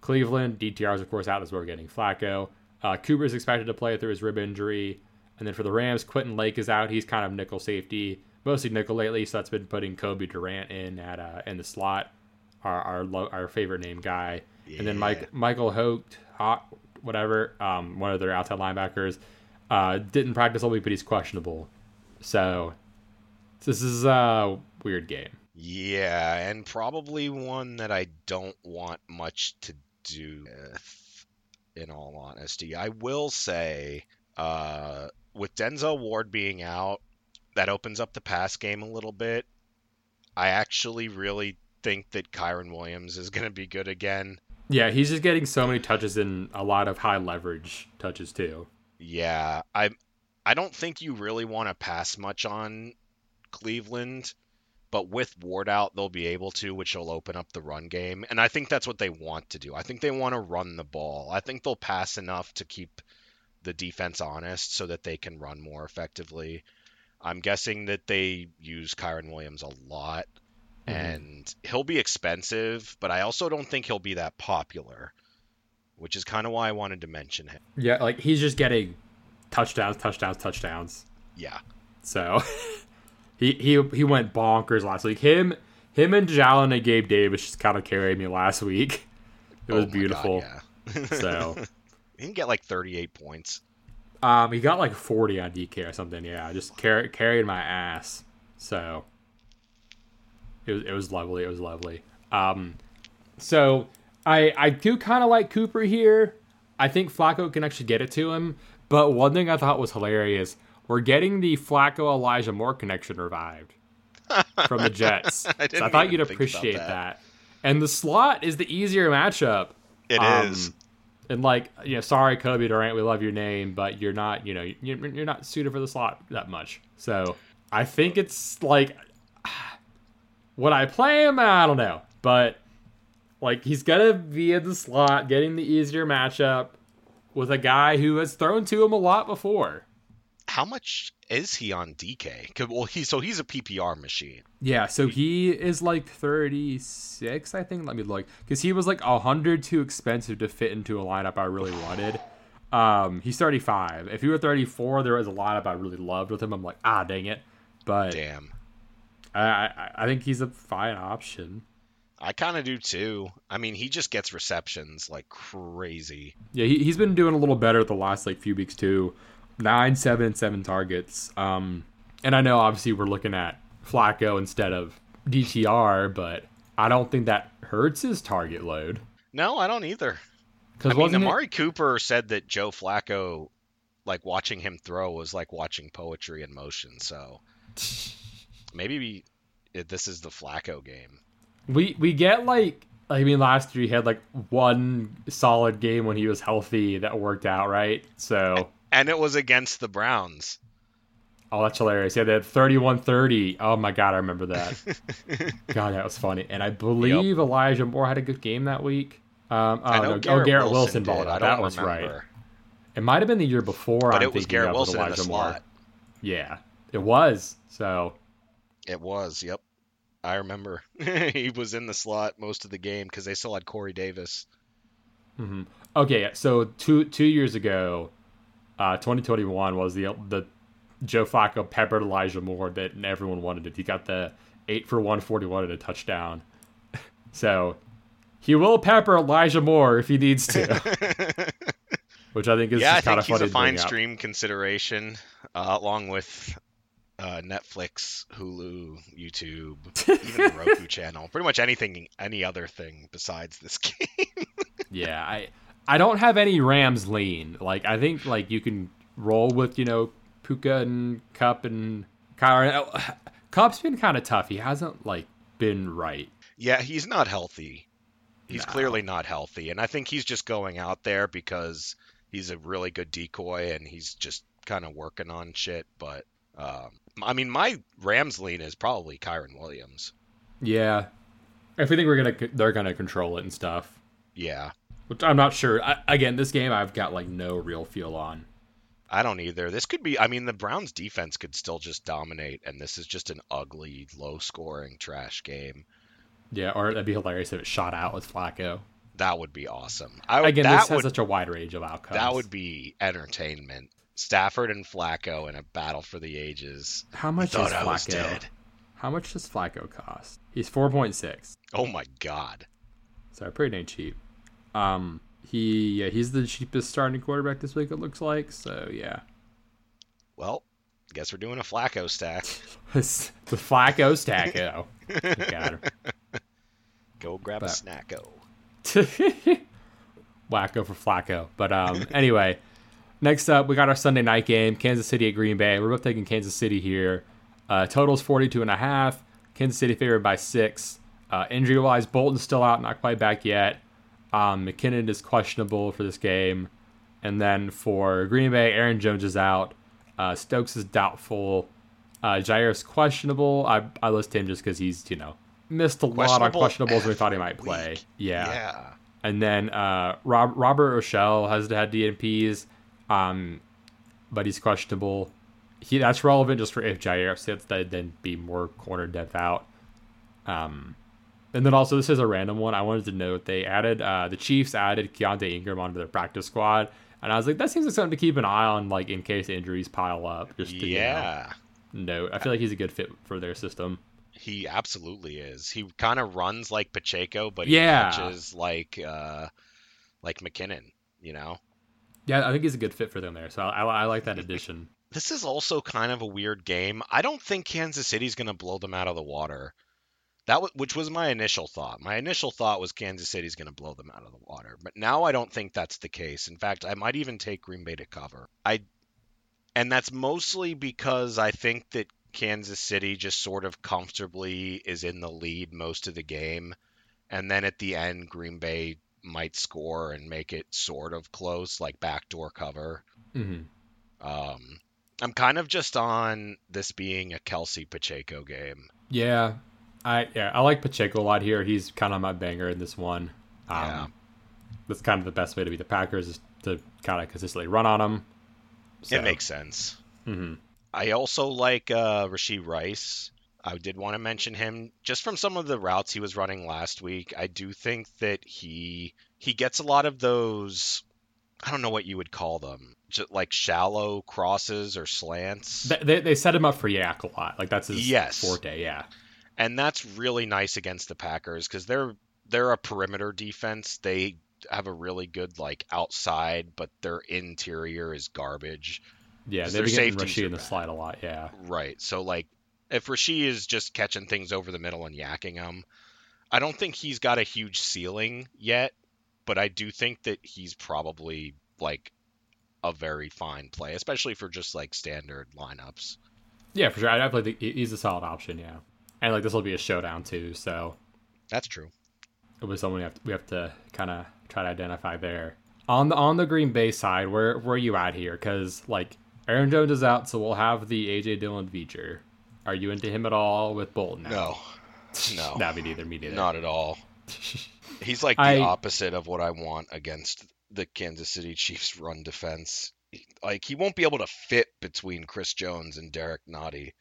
Cleveland. DTR is of course out as we're getting Flacco. Uh, Cooper is expected to play through his rib injury, and then for the Rams, Quentin Lake is out. He's kind of nickel safety, mostly nickel lately. So that's been putting Cobie Durant in at uh, in the slot, our our, lo- our favorite name guy. Yeah. And then Mike Michael Holt, whatever, um, one of their outside linebackers, uh, didn't practice all week, but he's questionable. So this is a weird game. Yeah, and probably one that I don't want much to do with. In all honesty, I will say, uh, with Denzel Ward being out, that opens up the pass game a little bit. I actually really think that Kyren Williams is going to be good again. Yeah, he's just getting so many touches and a lot of high leverage touches too. Yeah, I I don't think you really want to pass much on Cleveland, but with Ward out, they'll be able to, which will open up the run game. And I think that's what they want to do. I think they want to run the ball. I think they'll pass enough to keep the defense honest so that they can run more effectively. I'm guessing that they use Kyren Williams a lot mm-hmm. and he'll be expensive, but I also don't think he'll be that popular, which is kind of why I wanted to mention him. Yeah, like he's just getting touchdowns, touchdowns, touchdowns. Yeah. So he he he went bonkers last week. Him him and Jalen and Gabe Davis just kind of carried me last week. It was oh beautiful. God, yeah. so he can get like 38 points. Um, he got like 40 on DK or something. Yeah, just car- carried my ass. So it was it was lovely. It was lovely. Um, so I I do kind of like Cooper here. I think Flacco can actually get it to him. But one thing I thought was hilarious: we're getting the Flacco Elijah Moore connection revived from the Jets. I, so I thought you'd appreciate that. that. And the slot is the easier matchup. It um, is. And like, you know, sorry, Cobie Durant, we love your name, but you're not, you know, you're, you're not suited for the slot that much. So I think it's like would I play him? I don't know. But like he's gonna be in the slot, getting the easier matchup with a guy who has thrown to him a lot before. How much is he on DK? Well, he so he's a PPR machine. Yeah, so he is like 36, I think. Let me look, because he was like hundred too expensive to fit into a lineup I really wanted. Um, he's 35. If he were 34, there was a lineup I really loved with him. I'm like, ah, dang it. But damn, I, I, think he's a fine option. I kind of do too. I mean, he just gets receptions like crazy. Yeah, he, he's been doing a little better the last like few weeks too. Nine, seven, seven targets. Um, and I know obviously we're looking at Flacco instead of DTR, but I don't think that hurts his target load. No, I don't either. Because I mean, Amari it... Cooper said that Joe Flacco, like watching him throw, was like watching poetry in motion. So maybe we, this is the Flacco game. We we get like I mean last year he had like one solid game when he was healthy that worked out right. So and it was against the Browns. Oh, that's hilarious. Yeah, they had 31-30. Oh my god, I remember that. god, that was funny. And I believe yep. Elijah Moore had a good game that week. Um, oh, I know no, Garrett oh, Garrett Wilson, Wilson balled out. That was right. It might have been the year before. But I'm it was Garrett Wilson Elijah in the slot. Moore. Yeah, it was. So it was, yep. I remember he was in the slot most of the game because they still had Corey Davis. Mm-hmm. Okay, so two two years ago, uh, 2021 was the the Joe Flacco peppered Elijah Moore that everyone wanted it. He got the eight for 141 and a touchdown. so he will pepper Elijah Moore if he needs to. Which I think is yeah, kind of funny. Yeah, I think he's a fine stream consideration, uh, along with uh, Netflix, Hulu, YouTube, even the Roku channel, pretty much anything, any other thing besides this game. yeah, I I don't have any Rams lean. Like I think like you can roll with you know Puka and Kupp and Kyren. Kupp's been kind of tough. He hasn't like been right. Yeah, he's not healthy. He's no. clearly not healthy, and I think he's just going out there because he's a really good decoy and he's just kind of working on shit. But Um, I mean, my Rams lean is probably Kyren Williams. Yeah, if we think we're gonna they're gonna control it and stuff. Yeah, which I'm not sure. I, again, this game I've got like no real feel on. I don't either. This could be. I mean, the Browns' defense could still just dominate, and this is just an ugly, low-scoring trash game. Yeah, or that'd be hilarious if it shot out with Flacco. That would be awesome. I, Again, this has such a wide range of outcomes. That would be entertainment. Stafford and Flacco in a battle for the ages. How much is Flacco? How much does Flacco cost? He's four point six. Oh my god. So pretty dang cheap. Um, he yeah, he's the cheapest starting quarterback this week. It looks like. So yeah. Well, guess we're doing a Flacco stack. the Flacco stack. Oh, Go grab but, a snacko. Wacko for Flacco. But um, anyway, next up we got our Sunday night game, Kansas City at Green Bay. We're both taking Kansas City here. Uh, totals 42 and a half. Kansas City favored by six. Uh, injury wise, Bolton's still out, not quite back yet. Um, McKinnon is questionable for this game. And then for Green Bay, Aaron Jones is out. Uh, Stokes is doubtful. Uh, questionable. I, I list him just because he's, you know, missed a lot on questionables we thought he might play. Yeah. Yeah. And then uh, Rob, Robert Rochell has had DNPs, um, but he's questionable. He that's relevant just for if sits, that then be more corner depth out. Um, and then also this is a random one. I wanted to note they added uh, the Chiefs added Keaontay Ingram onto their practice squad, and I was like, that seems like something to keep an eye on, like in case injuries pile up. Just to, yeah. You know, note. I feel like he's a good fit for their system. He absolutely is. He kind of runs like Pacheco, but he yeah. catches like uh, like McKinnon. You know. Yeah, I think he's a good fit for them there. So I, I like that addition. This is also kind of a weird game. I don't think Kansas City's going to blow them out of the water. That which was my initial thought. My initial thought was Kansas City's going to blow them out of the water, but now I don't think that's the case. In fact, I might even take Green Bay to cover. I and that's mostly because I think that Kansas City just sort of comfortably is in the lead most of the game. And then at the end, Green Bay might score and make it sort of close, like backdoor cover. Mm-hmm. Um, I'm kind of just on this being a Kelce Pacheco game. Yeah, I yeah I like Pacheco a lot here. He's kind of my banger in this one. Um, yeah, that's kind of the best way to beat the Packers is to kind of consistently run on them. So. It makes sense. Mm-hmm. I also like uh, Rashee Rice. I did want to mention him just from some of the routes he was running last week. I do think that he he gets a lot of those. I don't know what you would call them, just like shallow crosses or slants. They, they set him up for YAC a lot. Like that's his yes. forte. Yeah, and that's really nice against the Packers because they're they're a perimeter defense. They have a really good like outside, but their interior is garbage. Yeah, they're getting Rashee in the slide a lot. Yeah, right. So like, if Rashee is just catching things over the middle and YACing them, I don't think he's got a huge ceiling yet, but I do think that he's probably like a very fine play, especially for just like standard lineups. Yeah, for sure. I definitely think he's a solid option. Yeah, and like this will be a showdown too, so that's true. It was someone we have to, we have to kind of try to identify there on the on the Green Bay side. Where where are you at here? Because like Aaron Jones is out, so we'll have the AJ Dillon feature. Are you into him at all with Bolton? Now? No, no, not me neither. Me neither. Not at all. He's like the I, opposite of what I want against the Kansas City Chiefs run defense. Like he won't be able to fit between Chris Jones and Derrick Nnadi.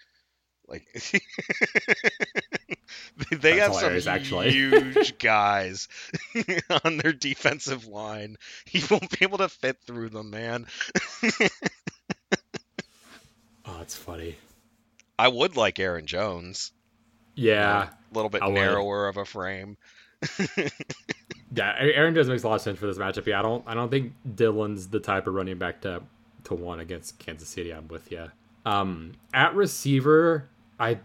Like they have some huge guys on their defensive line. He won't be able to fit through them, man. Oh, it's funny. I would like Aaron Jones. Yeah, a little bit I narrower of a frame. yeah, Aaron Jones makes a lot of sense for this matchup. Yeah, I don't, I don't think Dillon's the type of running back to to one against Kansas City. I'm with you. Um, at receiver, I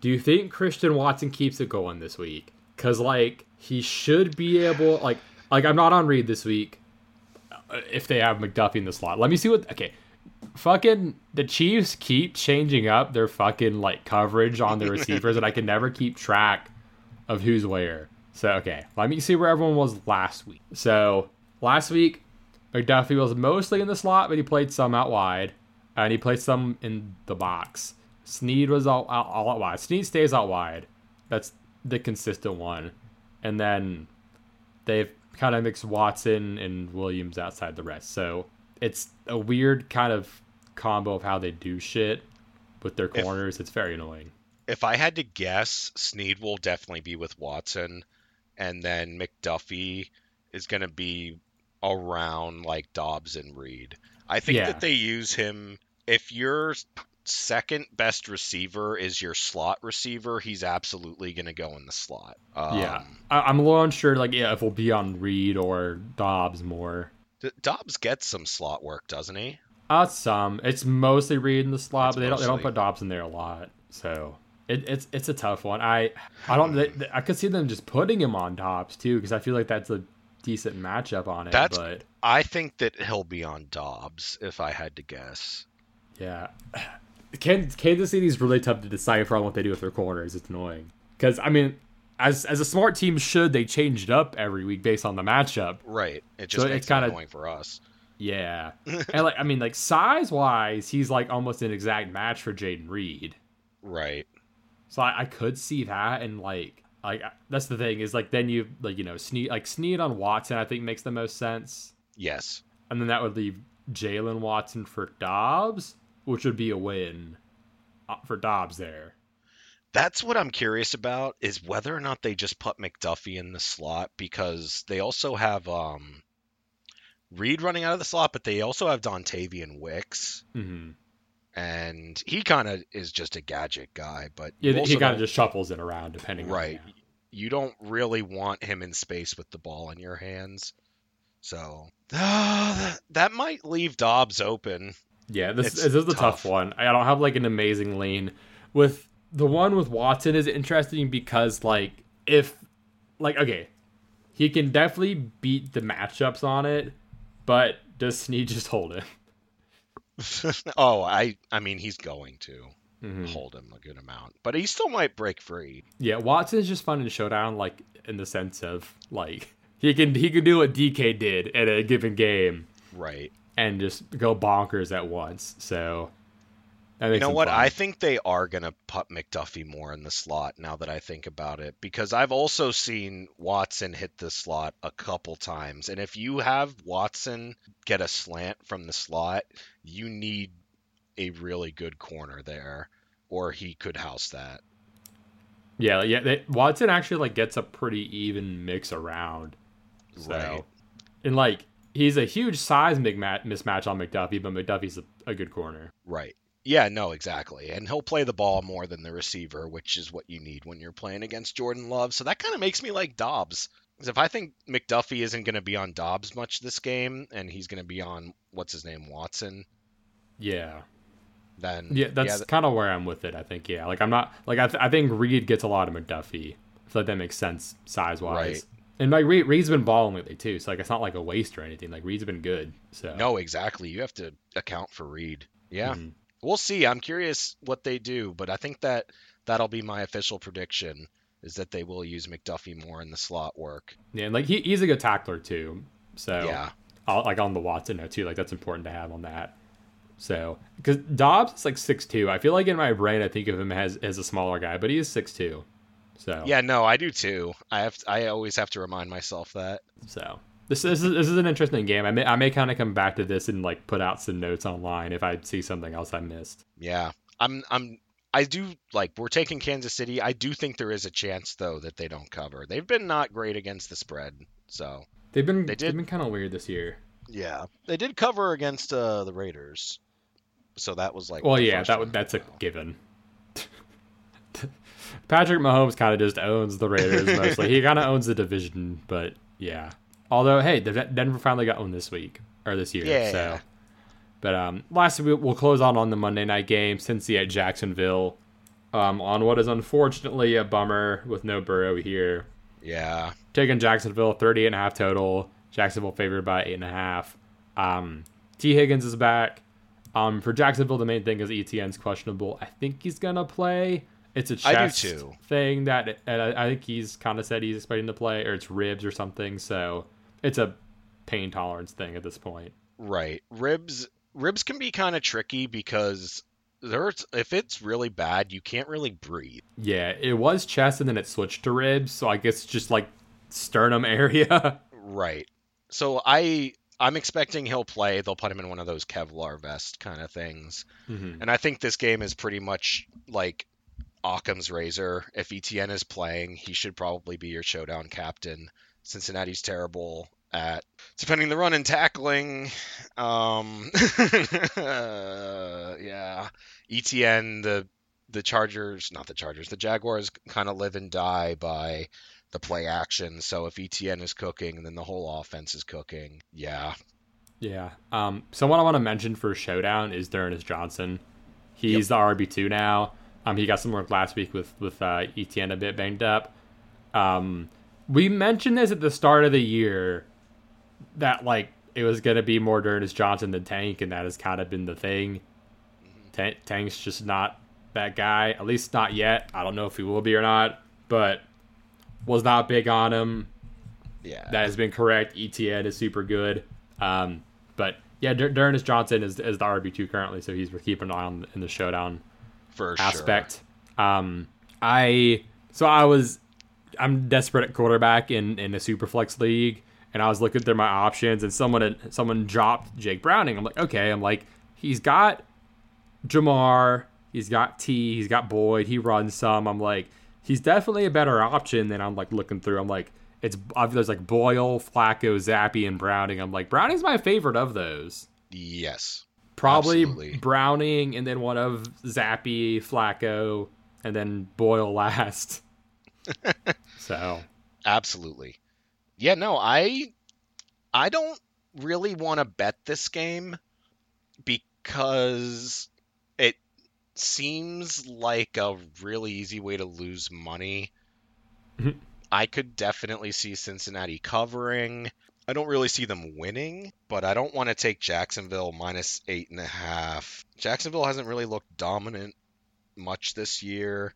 do you think Christian Watson keeps it going this week? Because like he should be able, like, like I'm not on read this week. Uh, if they have McDuffie in the slot, let me see what. Okay, fucking the Chiefs keep changing up their fucking like coverage on the receivers, and I can never keep track of who's where. So okay, let me see where everyone was last week. So last week, McDuffie was mostly in the slot, but he played some out wide. and he placed some in the box. Sneed was all, all, all out wide. Sneed stays out wide. That's the consistent one. And then they've kind of mixed Watson and Williams outside the rest. So it's a weird kind of combo of how they do shit with their corners. If, it's very annoying. If I had to guess, Sneed will definitely be with Watson, and then McDuffie is going to be around like Doubs and Reed. I think yeah. that they use him if your second best receiver is your slot receiver, he's absolutely going to go in the slot. Um, yeah, I- am a little unsure, like, yeah, if we'll be on Reed or Doubs more. Doubs gets some slot work, doesn't he? Uh, some. It's mostly Reed in the slot, it's but they mostly... don't they don't put Doubs in there a lot. So it, it's it's a tough one. I I don't they, I could see them just putting him on Doubs too because I feel like that's a decent matchup on it. That's but I think that he'll be on Doubs if I had to guess. Yeah, Kansas City is really tough to decipher on what they do with their corners. It's annoying because I mean, as as a smart team should they change it up every week based on the matchup. Right. It just so makes it's kind of annoying for us. Yeah, and like I mean, like size wise, he's like almost an exact match for Jayden Reed. Right. So I, I, could see that, and like like that's the thing is like then you like you know Sneed like Sneed on Watson I think makes the most sense. Yes. And then that would leave Jaylen Watson for Doubs, which would be a win uh, for Doubs there. That's what I'm curious about is whether or not they just put McDuffie in the slot because they also have um Reed running out of the slot, but they also have Dontayvion Wicks. Mm-hmm. And he kind of is just a gadget guy, but yeah, he kind of just shuffles it around depending. Right. You don't really want him in space with the ball in your hands, so uh, that might leave Doubs open. Yeah, this, this is a tough. tough one. I don't have like an amazing lean with the one with Watson is interesting because like if like okay, he can definitely beat the matchups on it, but does Sneed just hold him? oh, I I mean he's going to mm-hmm. hold him a good amount, but he still might break free. Yeah, Watson is just fun in showdown, like in the sense of like he can he can do what DK did at a given game, right? And just go bonkers at once. So you know what? Fun. I think they are going to put McDuffie more in the slot now that I think about it because I've also seen Watson hit the slot a couple times. And if you have Watson get a slant from the slot, you need a really good corner there or he could house that. Yeah, yeah. They, Watson actually like gets a pretty even mix around. So, right. and like he's a huge size mismatch on McDuffie, but McDuffie's a, a good corner. Right. Yeah, no, exactly. And he'll play the ball more than the receiver, which is what you need when you're playing against Jordan Love. So that kind of makes me like Doubs. Because if I think McDuffie isn't going to be on Doubs much this game, and he's going to be on what's his name, Watson. Yeah. Then yeah, that's yeah, th- kind of where I'm with it. I think yeah, like I'm not like I, th- I think Reed gets a lot of McDuffie. I feel like that makes sense size wise. Right. And like Reed, Reed's been balling lately too, so like it's not like a waste or anything. Like Reed's been good. So no, exactly. You have to account for Reed. Yeah. Mm-hmm we'll see. I'm curious what they do, but I think that that'll be my official prediction is that they will use McDuffie more in the slot work. Yeah, and like he, he's a good tackler too. So yeah, I'll, like on the Watson note too, like that's important to have on that. So because Doubs is like six two, I feel like in my brain I think of him as as a smaller guy, but he is six two. So yeah, no, I do too. I have to, I always have to remind myself that. So this, this, is, this is an interesting game. I may I may kind of come back to this and like put out some notes online if I see something else I missed. Yeah, I'm I'm I do like we're taking Kansas City. I do think there is a chance though that they don't cover. They've been not great against the spread, so they've been they did, they've been kind of weird this year. Yeah, they did cover against uh, the Raiders, so that was like well, yeah, that that's a given. Patrick Mahomes kind of just owns the Raiders mostly. he kind of owns the division, but yeah. Although, hey, Denver finally got one this week or this year. Yeah. So, but um, lastly, we'll close out on the Monday night game, Cincy at Jacksonville. Um, on what is unfortunately a bummer with no Burrow here. Yeah. Taking Jacksonville, 38 and a half total. Jacksonville favored by eight and a half. Um, Tee Higgins is back. Um, for Jacksonville, the main thing is ETN's questionable. I think he's gonna play. It's a chest thing that I think he's kind of said he's expecting to play, or it's ribs or something. So it's a pain tolerance thing at this point. Right. Ribs ribs can be kind of tricky because there's if it's really bad, you can't really breathe. Yeah, it was chest and then it switched to ribs, so I guess just like sternum area. right. So I I'm expecting he'll play. They'll put him in one of those Kevlar vest kind of things. Mm-hmm. And I think this game is pretty much like Occam's razor. If ETN is playing, he should probably be your showdown captain. Cincinnati's terrible at defending the run and tackling. Um, uh, yeah, ETN the the Chargers, not the Chargers, the Jaguars kind of live and die by the play action. So if ETN is cooking, then the whole offense is cooking. Yeah. Yeah. Um, someone I want to mention for Showdown is D'Ernest Johnson. He's yep. the RB two now. Um, he got some work last week with with uh, Etienne a bit banged up. Um, we mentioned this at the start of the year that like it was gonna be more D'Ernest Johnson than Tank, and that has kind of been the thing. Mm-hmm. Tank's just not that guy, at least not yet. I don't know if he will be or not, but was not big on him. Yeah, that has been correct. Etienne is super good, um, but yeah, D- Johnson is, is the RB two currently, so he's worth keeping an eye on in the showdown for aspect. Sure. Um, I so I was I'm desperate at quarterback in in a super flex league, and I was looking through my options, and someone had, someone dropped Jake Browning. I'm like, okay, I'm like, he's got Ja'Marr, he's got T, he's got Boyd, he runs some. I'm like, he's definitely a better option than I'm like looking through. I'm like, it's there's like Boyle, Flacco, Zappe, and Browning. I'm like, Browning's my favorite of those. Yes. Probably absolutely. Browning, and then one of Zappe, Flacco, and then Boyle last. so. Absolutely. Yeah, no, I I don't really want to bet this game because it seems like a really easy way to lose money. Mm-hmm. I could definitely see Cincinnati covering. I don't really see them winning, but I don't want to take Jacksonville minus eight and a half. Jacksonville hasn't really looked dominant much this year.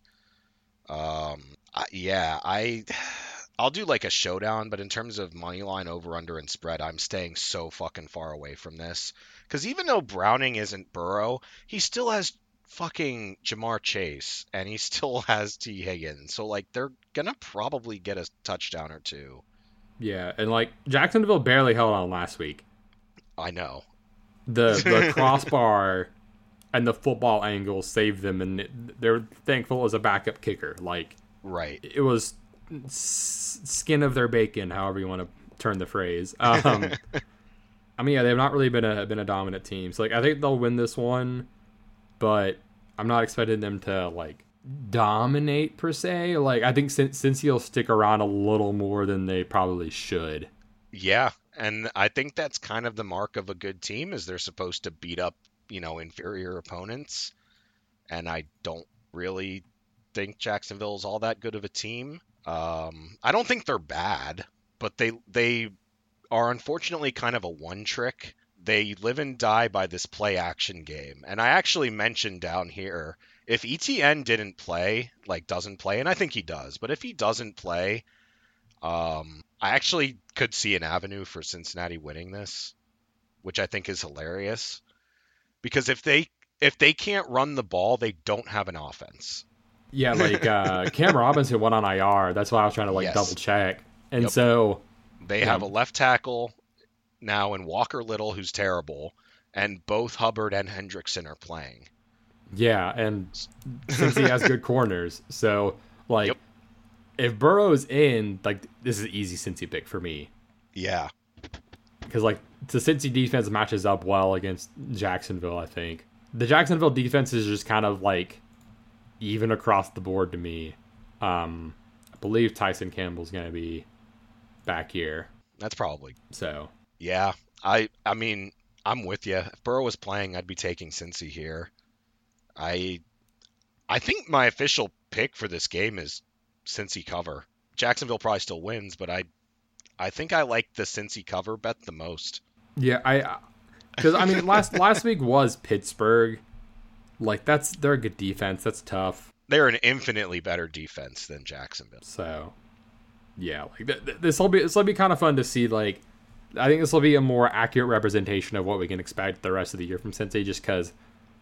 Um, I, yeah, I I'll do like a showdown, but in terms of money line over under and spread, I'm staying so fucking far away from this. Because even though Browning isn't Burrow, he still has fucking Ja'Marr Chase and he still has Tee Higgins, So like they're gonna probably get a touchdown or two. Yeah, and like Jacksonville barely held on last week. I know. The the crossbar and the football angle saved them, and they're thankful as a backup kicker. Like, right? It was skin of their bacon, however you want to turn the phrase. Um, I mean, yeah, they've not really been a been a dominant team. So like, I think they'll win this one, but I'm not expecting them to like dominate per se. Like, I think since since he'll stick around a little more than they probably should. Yeah, and I think that's kind of the mark of a good team is they're supposed to beat up you know inferior opponents, and I don't really think Jacksonville's all that good of a team. Um, I don't think they're bad, but they they are unfortunately kind of a one trick. They live and die by this play action game. And I actually mentioned down here if ETN didn't play, like doesn't play, and I think he does, but if he doesn't play, um, I actually could see an avenue for Cincinnati winning this, which I think is hilarious. Because if they if they can't run the ball, they don't have an offense. Yeah, like uh, Cam Robinson went on IR. That's why I was trying to like yes. double check. And yep. so they have a left tackle now in Walker Little, who's terrible, and both Hubbard and Hendrickson are playing. Yeah, and Cincy has good corners, so like yep. if Burrow's in, like this is an easy Cincy pick for me. Yeah, because like the Cincy defense matches up well against Jacksonville. I think the Jacksonville defense is just kind of like even across the board to me. Um, I believe Tyson Campbell's going to be back here. That's probably so. Yeah, I I mean I'm with you. If Burrow was playing, I'd be taking Cincy here. I I think my official pick for this game is Cincy cover. Jacksonville probably still wins, but I I think I like the Cincy cover bet the most. Yeah, I because I mean last last week was Pittsburgh, like that's they're a good defense. That's tough. They're an infinitely better defense than Jacksonville. So, yeah, like th- th- this will be this will be kind of fun to see. Like I think this will be a more accurate representation of what we can expect the rest of the year from Cincy, just because,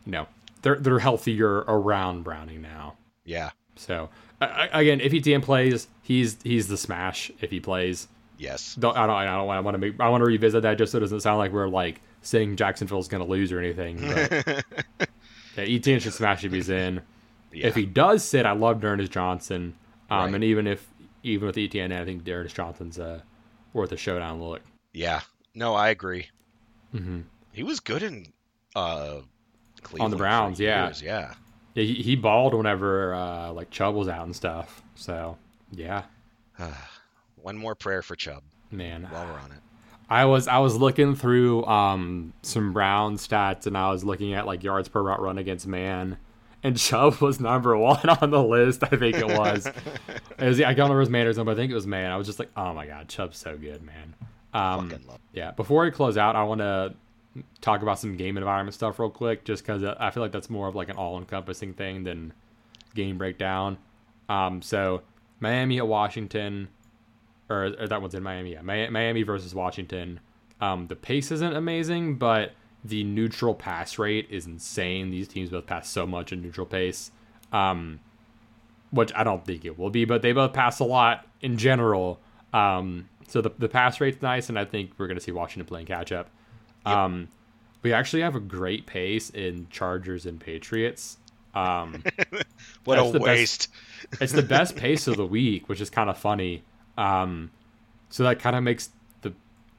you know, they're they're healthier around Browning now. Yeah. So uh, again, if ETN plays, he's he's the smash. If he plays, yes. Don't, I don't I don't want to make I want to revisit that just so it doesn't sound like we're like saying Jacksonville's going to lose or anything. But, yeah, ETN should smash if he's in. Yeah. If he does sit, I love D'Ernest Johnson. Um, right. and even if even with ETN, I think D'Ernest Johnson's uh, worth a showdown look. Yeah. No, I agree. Mm-hmm. He was good in uh, Cleveland on the Browns. Yeah. Years, yeah. Yeah, he, he balled whenever uh, like Chubb was out and stuff. So yeah. One more prayer for Chubb. Man, while we're on it. I was I was looking through um, some Brown stats and I was looking at like yards per route run against man, and Chubb was number one on the list. I think it was. it was I don't remember his man or something, but I think it was man. I was just like, oh my god, Chubb's so good, man. Um, yeah. Before we close out, I want to talk about some game environment stuff real quick, just because I feel like that's more of like an all-encompassing thing than game breakdown. Um, so Miami at Washington, or, or, that one's in Miami. Yeah, Miami versus Washington. Um, the pace isn't amazing, but the neutral pass rate is insane. These teams both pass so much in neutral pace, um, which I don't think it will be, but they both pass a lot in general. Um, so the, the pass rate's nice, and I think we're going to see Washington playing catch up. Yep. Um, we actually have a great pace in Chargers and Patriots. Um, what a waste! Best, it's the best pace of the week, which is kind of funny. Um, so that kind of makes the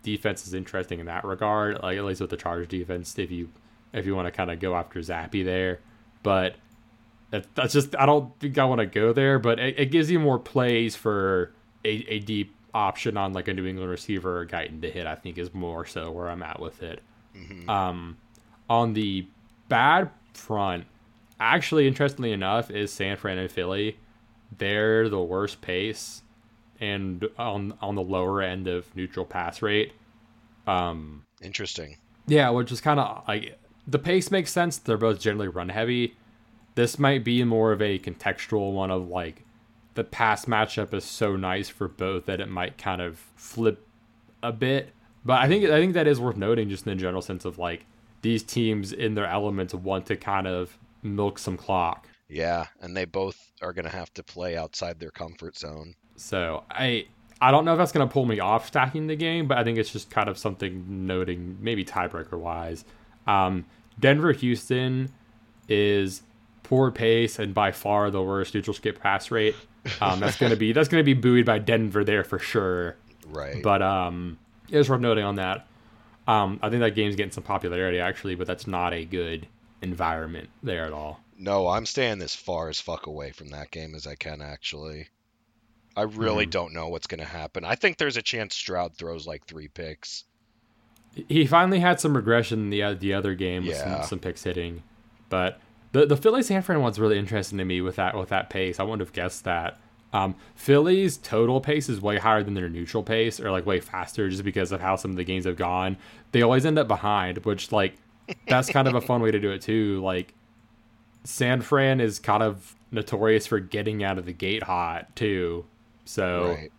defenses interesting in that regard. Like at least with the Chargers defense, if you if you want to kind of go after Zappe there, but that's just I don't think I want to go there. But it, it gives you more plays for a, a deep option on like a New England receiver or Guyton to hit, I think is more so where I'm at with it. Mm-hmm. Um, on the bad front, actually, interestingly enough, is San Fran and Philly. They're the worst pace and on on the lower end of neutral pass rate. Um, Interesting. Yeah, which is kind of like the pace makes sense. They're both generally run heavy. This might be more of a contextual one of like the pass matchup is so nice for both that it might kind of flip a bit. But I think I think that is worth noting just in the general sense of like these teams in their elements want to kind of milk some clock. Yeah, and they both are going to have to play outside their comfort zone. So I I don't know if that's going to pull me off stacking the game, but I think it's just kind of something noting, maybe tiebreaker wise. Um, Denver Houston is poor pace and by far the worst neutral skip pass rate. Um, that's gonna be that's gonna be buoyed by Denver there for sure. Right. But um, it's worth noting on that. Um, I think that game's getting some popularity actually, but that's not a good environment there at all. No, I'm staying as far as fuck away from that game as I can actually. I really mm. don't know what's going to happen. I think there's a chance Stroud throws like three picks. He finally had some regression in the the other game with yeah. some, some picks hitting, but the the Philly San Fran one's really interesting to me with that with that pace. I wouldn't have guessed that. Um, Philly's total pace is way higher than their neutral pace, or like way faster, just because of how some of the games have gone. They always end up behind, which like that's kind of a fun way to do it too. Like San Fran is kind of notorious for getting out of the gate hot too. So right.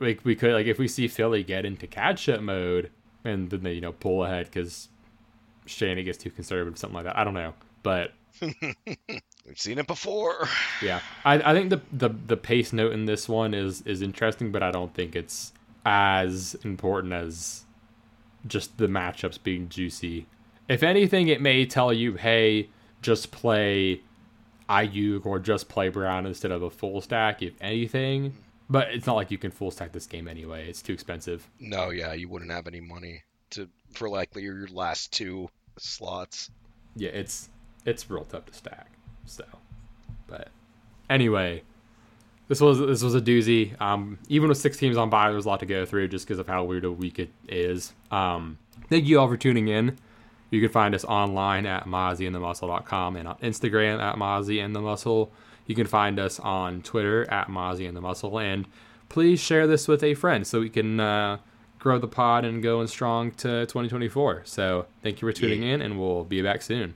like we could like if we see Philly get into catch up mode and then they you know pull ahead because Shanny gets too conservative, something like that. I don't know, but We've seen it before. Yeah, I, I think the, the the pace note in this one is is interesting, but I don't think it's as important as just the matchups being juicy. If anything, it may tell you, hey, just play Aiyuk or just play Brown instead of a full stack, if anything. But it's not like you can full stack this game anyway. It's too expensive. No, yeah, you wouldn't have any money to for likely your last two slots. Yeah, it's it's real tough to stack. So, but anyway, this was this was a doozy. Um, even with six teams on bye, there's a lot to go through just because of how weird a week it is. Um, thank you all for tuning in. You can find us online at mozzieandthemuscle.com and on Instagram at Mozzie and the Muscle. You can find us on Twitter at Mozzie and the Muscle. And please share this with a friend so we can uh, grow the pod and go in strong to 2024. So thank you for tuning yeah. in, and we'll be back soon.